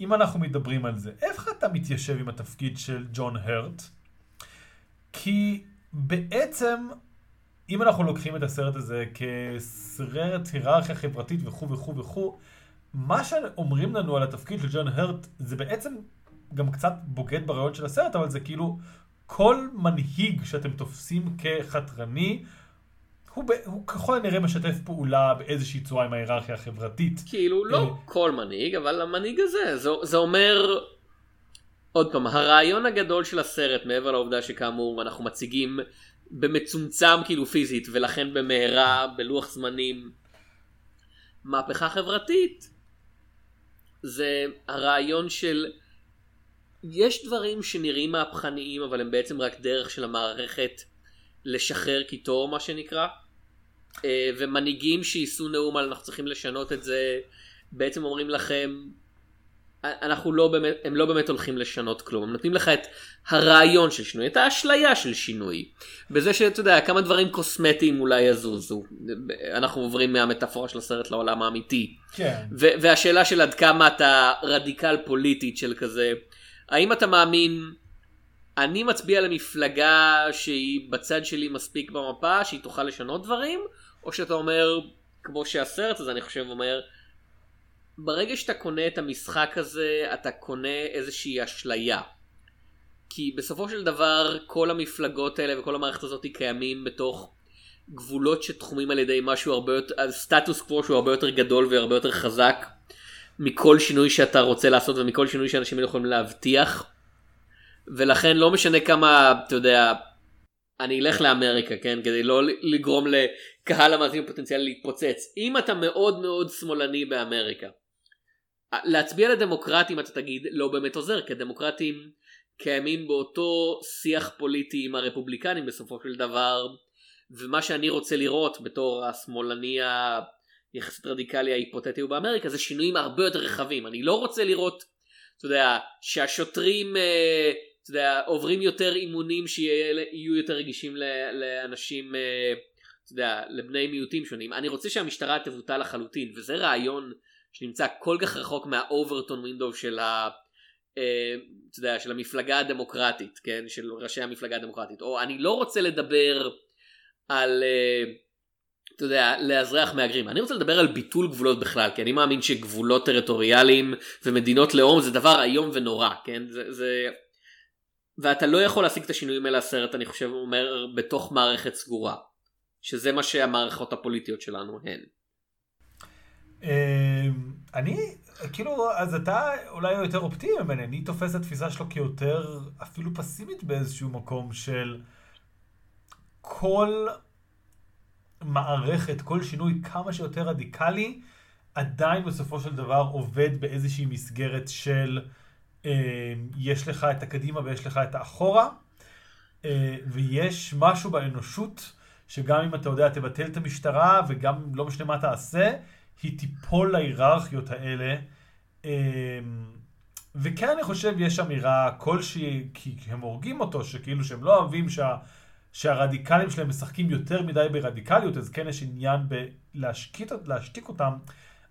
אם אנחנו מדברים על זה, איך אתה מתיישב עם התפקיד של ג'ון הרט? כי בעצם, אם אנחנו לוקחים את הסרט הזה כסרט היררכיה חברתית וכו' וכו' וכו', מה שאומרים לנו על התפקיד של ג'ון הרט זה בעצם גם קצת בוגד ברעיון של הסרט, אבל זה כאילו כל מנהיג שאתם תופסים כחתרני, הוא, ב, הוא ככל הנראה משתף פעולה באיזושהי צורה עם ההיררכיה החברתית. כאילו לא אה. כל מנהיג, אבל המנהיג הזה, זה, זה אומר, עוד פעם, הרעיון הגדול של הסרט, מעבר לעובדה שכאמור אנחנו מציגים במצומצם כאילו פיזית, ולכן במהרה, בלוח זמנים, מהפכה חברתית, זה הרעיון של יש דברים שנראים מהפכניים, אבל הם בעצם רק דרך של המערכת לשחרר קיטור, מה שנקרא. אה, ומנהיגים שיישאו נאום על אנחנו צריכים לשנות את זה, בעצם אומרים לכם, אנחנו לא באמת, הם לא באמת הולכים לשנות כלום, הם נותנים לך את הרעיון של שינוי, את האשליה של שינוי. בזה שאתה יודע, כמה דברים קוסמטיים אולי יזוזו. אנחנו עוברים מהמטאפורה של הסרט לעולם האמיתי. כן. ו- והשאלה של עד כמה אתה רדיקל פוליטית של כזה, האם אתה מאמין, אני מצביע למפלגה שהיא בצד שלי מספיק במפה, שהיא תוכל לשנות דברים, או שאתה אומר, כמו שהסרט הזה אני חושב אומר, ברגע שאתה קונה את המשחק הזה, אתה קונה איזושהי אשליה. כי בסופו של דבר כל המפלגות האלה וכל המערכת הזאת קיימים בתוך גבולות שתחומים על ידי משהו הרבה יותר, סטטוס קוו שהוא הרבה יותר גדול והרבה יותר חזק מכל שינוי שאתה רוצה לעשות ומכל שינוי שאנשים יכולים להבטיח. ולכן לא משנה כמה, אתה יודע, אני אלך לאמריקה, כן? כדי לא לגרום לקהל המאזינים הפוטנציאלי להתפוצץ. אם אתה מאוד מאוד שמאלני באמריקה, להצביע לדמוקרטים אתה תגיד לא באמת עוזר, כי הדמוקרטים קיימים באותו שיח פוליטי עם הרפובליקנים בסופו של דבר, ומה שאני רוצה לראות בתור השמאלני היחסית רדיקלי ההיפותטי באמריקה זה שינויים הרבה יותר רחבים. אני לא רוצה לראות, אתה יודע, שהשוטרים, אה, אתה יודע, עוברים יותר אימונים שיהיו יותר רגישים לאנשים, אה, אתה יודע, לבני מיעוטים שונים. אני רוצה שהמשטרה תבוטל לחלוטין, וזה רעיון שנמצא כל כך רחוק מהאוברטון ווינדו של ה... אה, אתה יודע, של המפלגה הדמוקרטית, כן? של ראשי המפלגה הדמוקרטית. או אני לא רוצה לדבר על, אה, אתה יודע, לאזרח מהגרים. אני רוצה לדבר על ביטול גבולות בכלל, כי אני מאמין שגבולות טריטוריאליים ומדינות לאום זה דבר איום ונורא, כן? זה, זה... ואתה לא יכול להשיג את השינויים האלה הסרט, אני חושב, אומר, בתוך מערכת סגורה. שזה מה שהמערכות הפוליטיות שלנו הן. אמ, אני, כאילו, אז אתה אולי יותר אופטימי ממני, אני תופס את התפיסה שלו כיותר אפילו פסימית באיזשהו מקום של כל מערכת, כל שינוי כמה שיותר רדיקלי, עדיין בסופו של דבר עובד באיזושהי מסגרת של אה, יש לך את הקדימה ויש לך את האחורה, אה, ויש משהו באנושות שגם אם אתה יודע, תבטל את המשטרה וגם לא משנה מה תעשה, היא תיפול להיררכיות האלה. אמ, וכן אני חושב יש אמירה כלשהי, כי הם הורגים אותו, שכאילו שהם לא אוהבים שה, שהרדיקלים שלהם משחקים יותר מדי ברדיקליות, אז כן יש עניין בלהשקיט, להשתיק אותם.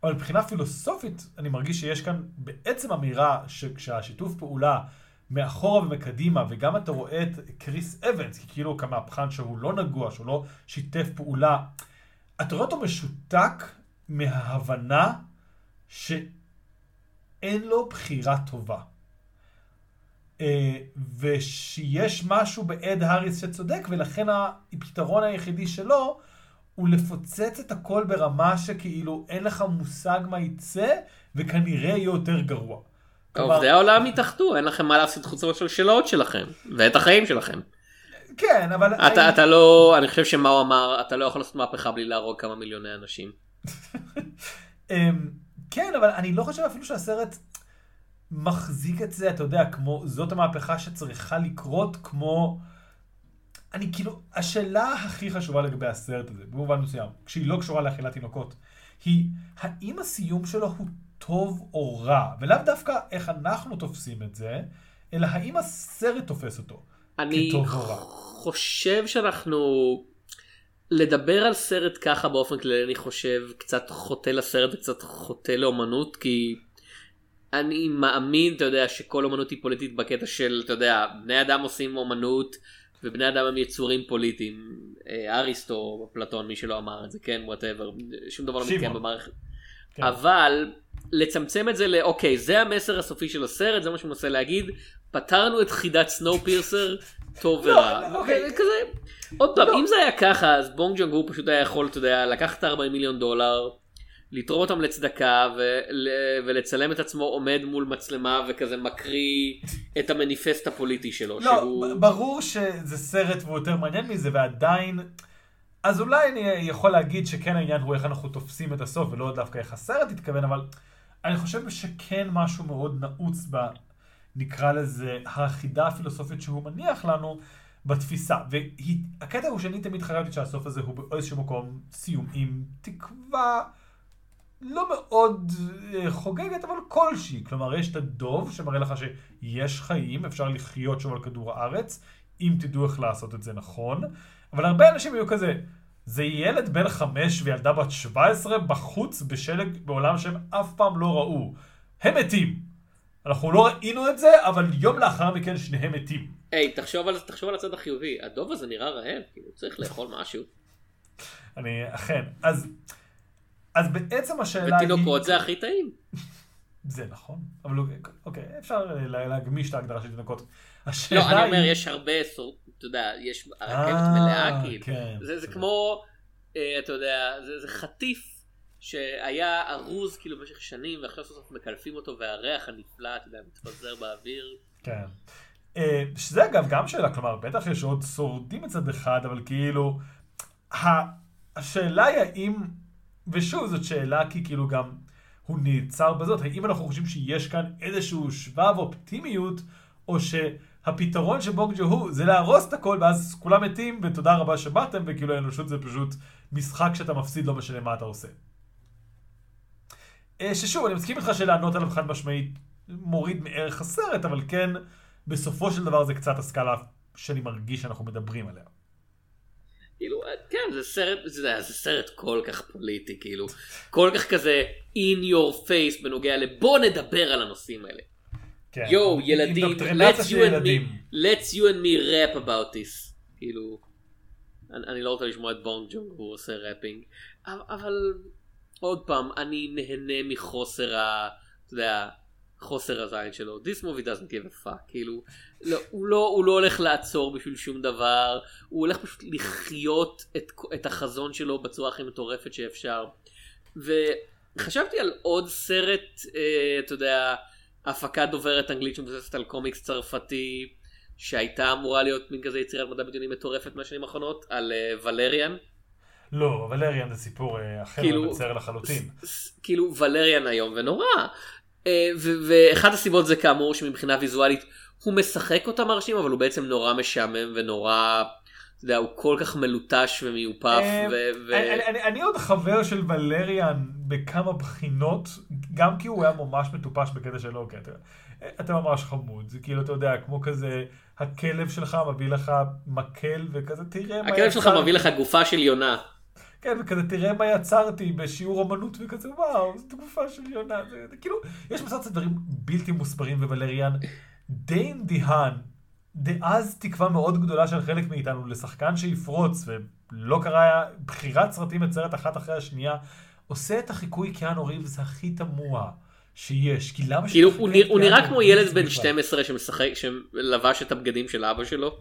אבל מבחינה פילוסופית, אני מרגיש שיש כאן בעצם אמירה שכשהשיתוף פעולה מאחורה ומקדימה, וגם אתה רואה את קריס אבנס, כי כאילו כמהפכן שהוא לא נגוע, שהוא לא שיתף פעולה, אתה רואה אותו משותק מההבנה שאין לו בחירה טובה. אה, ושיש משהו באד האריס שצודק, ולכן הפתרון היחידי שלו הוא לפוצץ את הכל ברמה שכאילו אין לך מושג מה יצא, וכנראה יהיה יותר גרוע. עובדי העולם יתאחדו, אין לכם מה לעשות חוץ מהשאלות שלכם, ואת החיים שלכם. כן, אבל... אתה, אתה לא, אני חושב שמה הוא אמר, אתה לא יכול לעשות מהפכה בלי להרוג כמה מיליוני אנשים. אמ, כן, אבל אני לא חושב אפילו שהסרט מחזיק את זה, אתה יודע, כמו, זאת המהפכה שצריכה לקרות, כמו... אני כאילו, השאלה הכי חשובה לגבי הסרט הזה, במובן מסוים, כשהיא לא קשורה לאכילת תינוקות, היא האם הסיום שלו הוא טוב או רע, ולאו דווקא איך אנחנו תופסים את זה, אלא האם הסרט תופס אותו אני כטוב או רע. חושב שאנחנו... לדבר על סרט ככה באופן כללי אני חושב קצת חוטא לסרט וקצת חוטא לאומנות כי אני מאמין אתה יודע שכל אומנות היא פוליטית בקטע של אתה יודע בני אדם עושים אומנות ובני אדם הם יצורים פוליטיים אה, אריסטו אפלטון מי שלא אמר את זה כן whatever שום דבר לא. מתקיים במערכת כן. אבל לצמצם את זה לאוקיי זה המסר הסופי של הסרט זה מה שהוא מנסה להגיד פתרנו את חידת Snowpiercer טוב לא, ורע. לא, אוקיי. כזה עוד פעם לא. אם זה היה ככה אז בונג ג'ונג הוא פשוט היה יכול אתה יודע לקחת את 40 מיליון דולר. לתרום אותם לצדקה ול, ולצלם את עצמו עומד מול מצלמה וכזה מקריא את המניפסט הפוליטי שלו. לא, שהוא... ברור שזה סרט והוא יותר מעניין מזה, ועדיין... אז אולי אני יכול להגיד שכן העניין הוא איך אנחנו תופסים את הסוף, ולא דווקא איך הסרט התכוון, אבל אני חושב שכן משהו מאוד נעוץ ב... נקרא לזה, החידה הפילוסופית שהוא מניח לנו בתפיסה. והקטע הוא שאני תמיד חשבתי שהסוף הזה הוא באיזשהו מקום סיום עם תקווה לא מאוד אה, חוגגת, אבל כלשהי. כלומר, יש את הדוב שמראה לך שיש חיים, אפשר לחיות שוב על כדור הארץ, אם תדעו איך לעשות את זה נכון. אבל הרבה אנשים היו כזה, זה ילד בן חמש וילדה בת 17 בחוץ בשלג בעולם שהם אף פעם לא ראו. הם מתים. אנחנו לא ראינו את זה, אבל יום לאחר מכן שניהם מתים. היי תחשוב על תחשוב על הצד החיובי הדוב הזה נראה רעב כאילו צריך לאכול משהו. אני, אכן. אז, אז בעצם השאלה היא... ותינוקות זה הכי טעים. זה נכון, אבל אוקיי, אפשר לה- להגמיש את ההגדרה של תינוקות. השאלה לא אני אומר היא- יש הרבה סור... אתה יודע יש הרכבת אה, מלאה כאילו. כן, זה, זה. כמו, אה, אתה יודע, זה, זה חטיף שהיה ארוז כאילו במשך שנים ועכשיו סוף סוף מקלפים אותו והריח הנפלא, אתה יודע, מתפזר באוויר. כן. אה, שזה אגב גם שאלה, כלומר, בטח יש עוד שורדים מצד אחד, אבל כאילו, ה- השאלה היא האם, ושוב זאת שאלה כי כאילו גם הוא נעצר בזאת, האם אנחנו חושבים שיש כאן איזשהו שבב אופטימיות, או שהפתרון של בונג ג'ו זה להרוס את הכל ואז כולם מתים ותודה רבה שבאתם, וכאילו האנושות זה פשוט משחק שאתה מפסיד לא משנה מה אתה עושה. אה, ששוב, אני מסכים איתך שלענות עליו חד משמעית מוריד מערך הסרט, אבל כן, בסופו של דבר זה קצת הסקאלה שאני מרגיש שאנחנו מדברים עליה. כאילו, אה, כן, זה סרט, זה, זה סרט כל כך פוליטי, כאילו, כל כך כזה in your face בנוגע לבוא נדבר על הנושאים האלה. כן. יואו, ילדים, let's you, and ילדים. me, let's you and me rap about this. כאילו, אני, אני לא רוצה לשמוע את בונג ג'ון הו, הוא עושה rapping, אבל, אבל עוד פעם, אני נהנה מחוסר ה... אתה יודע, חוסר הזין שלו. This movie doesn't give a fuck, כאילו, לא, הוא, לא, הוא לא הולך לעצור בשביל שום דבר, הוא הולך פשוט לחיות את, את החזון שלו בצורה הכי מטורפת שאפשר. וחשבתי על עוד סרט, אה, אתה יודע, הפקה דוברת אנגלית שמבוססת על קומיקס צרפתי, שהייתה אמורה להיות מין כזה יצירת מדע בדיוני מטורפת מהשנים האחרונות, על אה, ולריאן. לא, ולריאן זה סיפור אה, אחר כאילו- ומצער לחלוטין. ס- כאילו ולריאן איום ונורא. ו- ואחת הסיבות זה כאמור שמבחינה ויזואלית הוא משחק אותה מרשים אבל הוא בעצם נורא משעמם ונורא, אתה יודע, הוא כל כך מלוטש ומיופף. ו- ו- אני- אני- אני- אני עוד חבר של ולריאן בכמה בחינות, גם כי הוא היה ממש מטופש בקטע שלו, כי אתה- אתה ממש חמוד, זה כאילו, אתה יודע, כמו כזה, הכלב שלך מביא לך מקל וכזה, תראה מה הכלב שלך יצרתי." מביא לך גופה של יונה. כן, וכזה, תראה מה יצרתי בשיעור אמנות וכזה, וואו, זאת גופה של יונה. זה, כאילו, יש מצד דברים בלתי מוסברים בוולריאן. דיין דיהן, דאז תקווה מאוד גדולה של חלק מאיתנו לשחקן שיפרוץ, ולא קרה בחירת סרטים יוצרת אחת אחרי השנייה, עושה את החיקוי קיאנו ריבס הכי תמוה שיש. כי למה כאילו שתחכה הוא את נראה- הוא נראה כמו ילד בן בכלל? 12 שמשחק, שלבש את הבגדים של אבא שלו.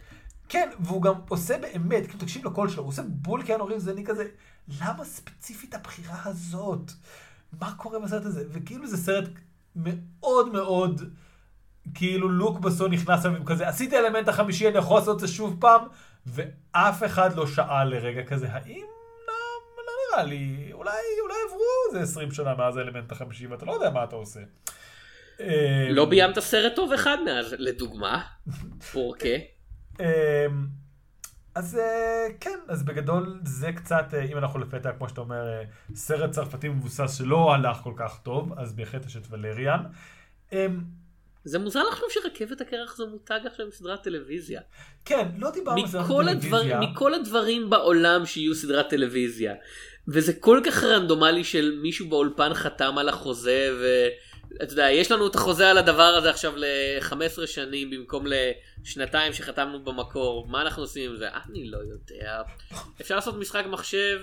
כן, והוא גם עושה באמת, כאילו תקשיב לקול שלו, הוא עושה בול קיאנו ריבס, ואני כזה, למה ספציפית הבחירה הזאת? מה קורה בסרט הזה? וכאילו זה סרט מאוד מאוד, כאילו לוק בסון נכנס אליו כזה, עשיתי אלמנט החמישי, אני יכול לעשות את זה שוב פעם, ואף אחד לא שאל לרגע כזה, האם לא, לא נראה לי, אולי, אולי עברו איזה 20 שנה מאז האלמנט החמישי, ואתה לא יודע מה אתה עושה. לא ביימת סרט טוב אחד מאז, לדוגמה. *laughs* פורקה. אה, אז אה, כן, אז בגדול זה קצת, אה, אם אנחנו לפתע, כמו שאתה אומר, אה, סרט צרפתי מבוסס שלא הלך כל כך טוב, אז בהחלט יש את ולריאן. זה מוזר לחשוב שרכבת הקרח זה מותג עכשיו עם סדרת טלוויזיה. כן, לא דיברנו על הדבר, טלוויזיה. מכל הדברים בעולם שיהיו סדרת טלוויזיה. וזה כל כך רנדומלי של מישהו באולפן חתם על החוזה ואתה יודע, יש לנו את החוזה על הדבר הזה עכשיו ל-15 שנים במקום לשנתיים שחתמנו במקור, מה אנחנו עושים עם זה? אני לא יודע. אפשר לעשות משחק מחשב?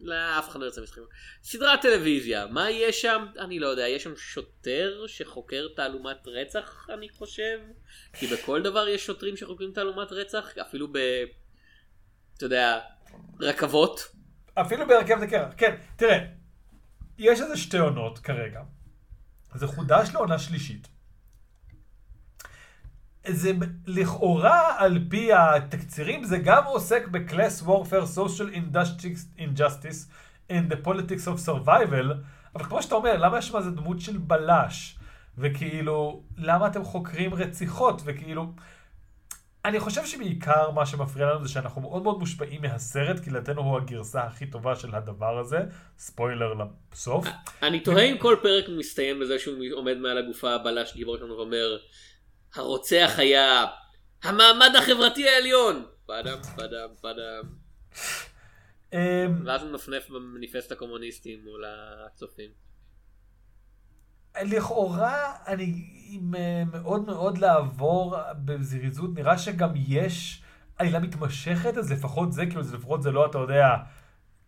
לא, אף אחד לא ירצה משחק. סדרת טלוויזיה, מה יש שם? אני לא יודע, יש שם שוטר שחוקר תעלומת רצח, אני חושב? כי בכל דבר יש שוטרים שחוקרים תעלומת רצח, אפילו ב... אתה יודע, רכבות. אפילו ברכבת הקרח. כן, תראה, יש איזה שתי עונות כרגע. זה חודש לעונה שלישית. זה לכאורה על פי התקצירים זה גם עוסק ב-class warfare, social injustice, in the politics of survival, אבל כמו שאתה אומר, למה יש שם איזה דמות של בלש? וכאילו, למה אתם חוקרים רציחות? וכאילו, אני חושב שבעיקר מה שמפריע לנו זה שאנחנו מאוד מאוד מושפעים מהסרט, כי לדעתנו הוא הגרסה הכי טובה של הדבר הזה. ספוילר לסוף. אני תוהה אם כל פרק מסתיים בזה שהוא עומד מעל הגופה הבלש גיבור שלנו ואומר הרוצח היה המעמד החברתי העליון. פאדם פאדם פאדם. אמ, ואז הוא מנפנף במניפסט הקומוניסטי מול הצופים. לכאורה אני מאוד מאוד לעבור בזריזות, נראה שגם יש עלילה מתמשכת, אז לפחות זה, כאילו לפחות זה לא, אתה יודע,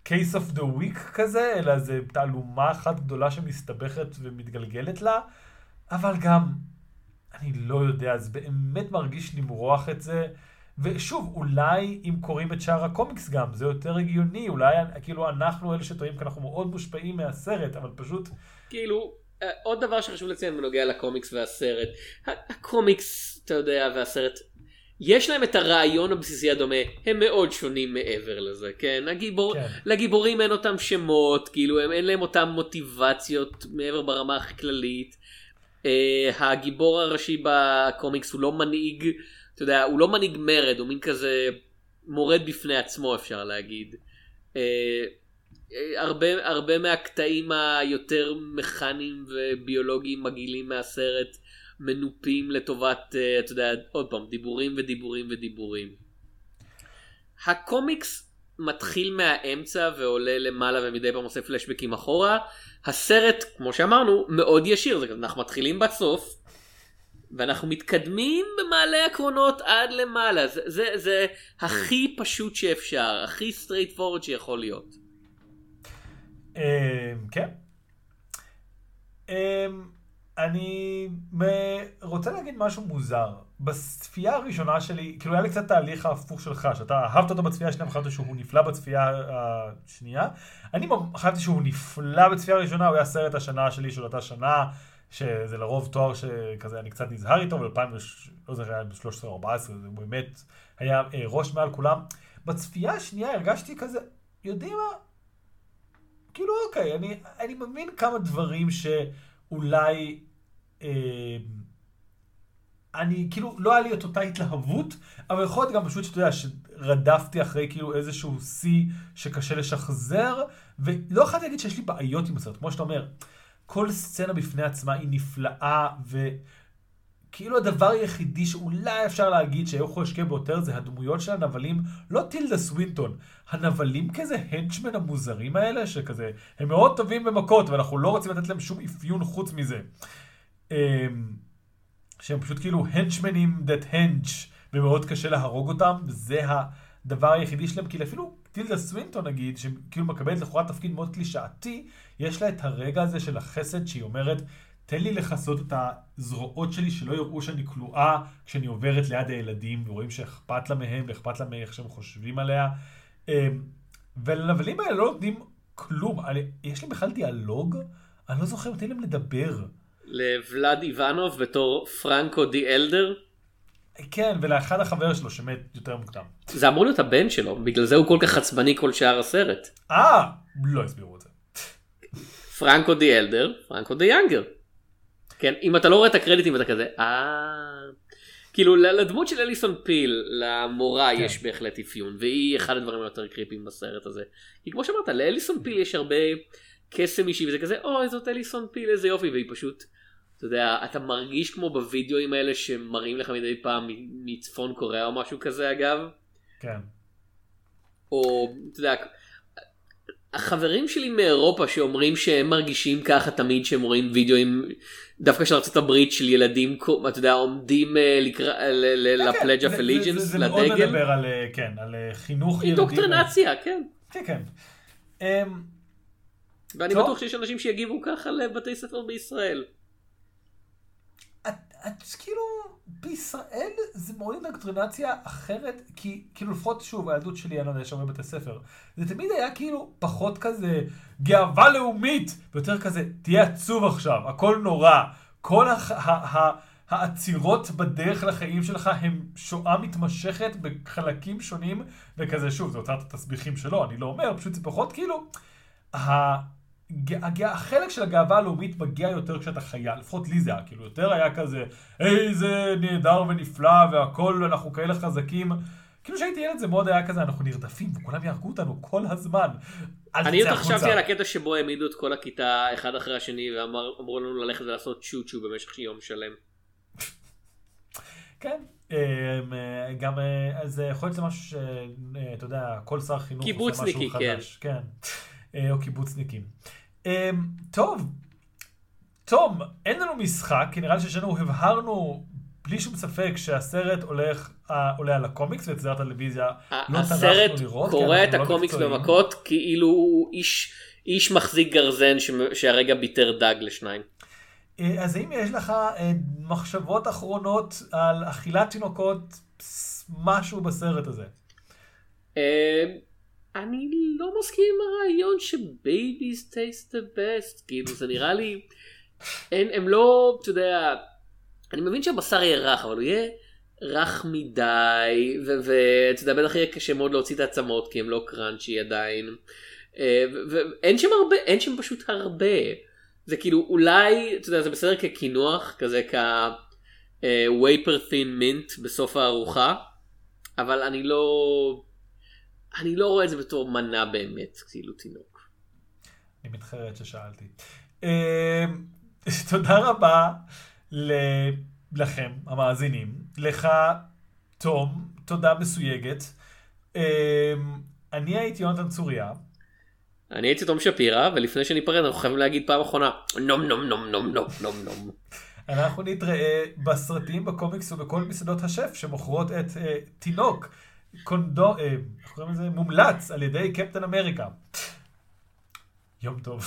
case of the week כזה, אלא זה תעלומה אחת גדולה שמסתבכת ומתגלגלת לה, אבל גם, אני לא יודע, זה באמת מרגיש למרוח את זה. ושוב, אולי אם קוראים את שאר הקומיקס גם, זה יותר הגיוני, אולי כאילו אנחנו אלה שטועים, כי אנחנו מאוד מושפעים מהסרט, אבל פשוט... כאילו אה, עוד דבר שחשוב לציין בנוגע לקומיקס והסרט הקומיקס אתה יודע והסרט יש להם את הרעיון הבסיסי הדומה הם מאוד שונים מעבר לזה כן, הגיבור, כן. לגיבורים אין אותם שמות כאילו הם אין להם אותם מוטיבציות מעבר ברמה הכי כללית הגיבור הראשי בקומיקס הוא לא מנהיג אתה יודע הוא לא מנהיג מרד הוא מין כזה מורד בפני עצמו אפשר להגיד. אה, הרבה, הרבה מהקטעים היותר מכניים וביולוגיים מגעילים מהסרט מנופים לטובת, אה, אתה יודע, עוד פעם, דיבורים ודיבורים ודיבורים. הקומיקס מתחיל מהאמצע ועולה למעלה ומדי פעם עושה פלשבקים אחורה. הסרט, כמו שאמרנו, מאוד ישיר, אנחנו מתחילים בסוף. ואנחנו מתקדמים במעלה הקרונות עד למעלה, זה, זה, זה הכי פשוט שאפשר, הכי straightforward שיכול להיות. אמ, כן. אני רוצה להגיד משהו מוזר. בצפייה הראשונה שלי, כאילו היה לי קצת תהליך ההפוך שלך, שאתה אהבת אותו בצפייה השנייה וחשבת שהוא נפלא בצפייה השנייה. אני חשבתי שהוא נפלא בצפייה הראשונה, הוא היה סרט השנה שלי של אותה שנה, שזה לרוב תואר שכזה אני קצת נזהר איתו, ב-2000, לא זוכר, היה ב-13 או 14, זה באמת היה אה, ראש מעל כולם. בצפייה השנייה הרגשתי כזה, יודעים מה? כאילו אוקיי, אני, אני מבין כמה דברים שאולי אה, אני כאילו לא היה לי את אותה התלהבות, אבל יכול להיות גם פשוט שאתה יודע שרדפתי אחרי כאילו איזשהו שיא שקשה לשחזר, ולא יכולתי להגיד שיש לי בעיות עם הסרט, כמו שאתה אומר, כל סצנה בפני עצמה היא נפלאה, וכאילו הדבר היחידי שאולי אפשר להגיד שהיו יכולים להשקיע ביותר זה הדמויות של הנבלים, לא טילדה סווינטון, הנבלים כזה הנצ'מן המוזרים האלה, שכזה, הם מאוד טובים במכות, ואנחנו לא רוצים לתת להם שום אפיון חוץ מזה. אמ, שהם פשוט כאילו הנצ'מנים that hench, ומאוד קשה להרוג אותם, וזה הדבר היחידי שלהם, כי אפילו טילדה סווינטון נגיד, שכאילו מקבלת לכאורה תפקיד מאוד קלישאתי, יש לה את הרגע הזה של החסד שהיא אומרת, תן לי לכסות את הזרועות שלי שלא יראו שאני כלואה כשאני עוברת ליד הילדים, ורואים שאכפת לה מהם, ואכפת לה מאיך שהם חושבים עליה. אמ, ולנבלים האלה לא נותנים כלום. יש לי בכלל דיאלוג? אני לא זוכר, נותנים להם לדבר. לוולד איוונוב בתור פרנקו די אלדר. כן, ולאחד החבר שלו שמת יותר מוקדם. זה אמור להיות הבן שלו, בגלל זה הוא כל כך עצבני כל שאר הסרט. אה, לא הסבירו את זה. פרנקו די אלדר, פרנקו די יאנגר. כן, אם אתה לא רואה את הקרדיטים אתה כזה, אה... כאילו לדמות של אליסון פיל, למורה כן. יש בהחלט אפיון, והיא אחד הדברים היותר קריפים בסרט הזה. כי כמו שאמרת, לאליסון פיל יש הרבה קסם אישי וזה כזה, אוי זאת אליסון פיל איזה יופי, והיא פשוט, אתה יודע, אתה מרגיש כמו בווידאוים האלה שמראים לך מדי פעם מצפון קוריאה או משהו כזה אגב. כן. או, אתה יודע, החברים שלי מאירופה שאומרים שהם מרגישים ככה תמיד שהם רואים וידאוים דווקא של ארה"ב של ילדים אתה יודע עומדים אה, לפלאג' אוף אליג'נס לדגל. זה מאוד מדבר על אה, כן על אה, חינוך ילדים. אינדוקטרנציה כן. כן כן. אמ, ואני בטוח שיש אנשים שיגיבו ככה לבתי ספר בישראל. את כאילו בישראל זה מאוד אינדוקטרינציה אחרת כי כאילו לפחות שוב הילדות שלי אני לא יודע יש הרבה בתי ספר זה תמיד היה כאילו פחות כזה גאווה לאומית ויותר כזה תהיה עצוב עכשיו הכל נורא כל הח, ה, ה, העצירות בדרך לחיים שלך הם שואה מתמשכת בחלקים שונים וכזה שוב זה הוצאת התסביכים שלו אני לא אומר פשוט זה פחות כאילו. החלק של הגאווה הלאומית מגיע יותר כשאתה חייל, לפחות לי זה היה, כאילו יותר היה כזה, איזה נהדר ונפלא והכל, אנחנו כאלה חזקים. כאילו כשהייתי ילד זה מאוד היה כזה, אנחנו נרדפים וכולם יהרגו אותנו כל הזמן. אני יותר חשבתי על הקטע שבו העמידו את כל הכיתה אחד אחרי השני ואמרו לנו ללכת ולעשות צ'ו צ'ו במשך יום שלם. כן, אמ, גם אה, זה יכול להיות זה משהו שאתה יודע, כל שר חינוך עושה משהו חדש. כן. כן. או קיבוצניקים. אמ, טוב, תום, אין לנו משחק, כי נראה לי ששנינו הבהרנו בלי שום ספק שהסרט הולך, אה, עולה על הקומיקס ואת סדרת הטלוויזיה לא טרחנו לראות. הסרט קורא את לא הקומיקס לא במכות כאילו הוא איש, איש מחזיק גרזן ש, שהרגע ביטר דג לשניים. אה, אז האם יש לך אה, מחשבות אחרונות על אכילת תינוקות, משהו בסרט הזה? אה, אני לא מסכים עם הרעיון ש babies taste the best כאילו זה נראה לי אין הם לא אתה יודע אני מבין שהבשר יהיה רך אבל הוא יהיה רך מדי ואתה יודע בטח יהיה קשה מאוד להוציא את העצמות כי הם לא crunchy עדיין. אה, ואין שם הרבה אין שם פשוט הרבה. זה כאילו אולי אתה יודע זה בסדר כקינוח כזה כ... וייפר תין מינט בסוף הארוחה אבל אני לא אני לא רואה את זה בתור מנה באמת, כאילו תינוק. אני מתחרט ששאלתי. אמ, *laughs* תודה רבה לכם, המאזינים. לך, תום, תודה מסויגת. אמ, אני הייתי יונתן צוריה. אני הייתי תום שפירא, ולפני שניפרד אנחנו חייבים להגיד פעם אחרונה, נום נום נום נום נום נום נום. אנחנו נתראה בסרטים, בקומיקס ובכל מסעדות השף שמוכרות את uh, תינוק. קונדו, אה, איך קוראים לזה? מומלץ על ידי קפטן אמריקה. יום טוב.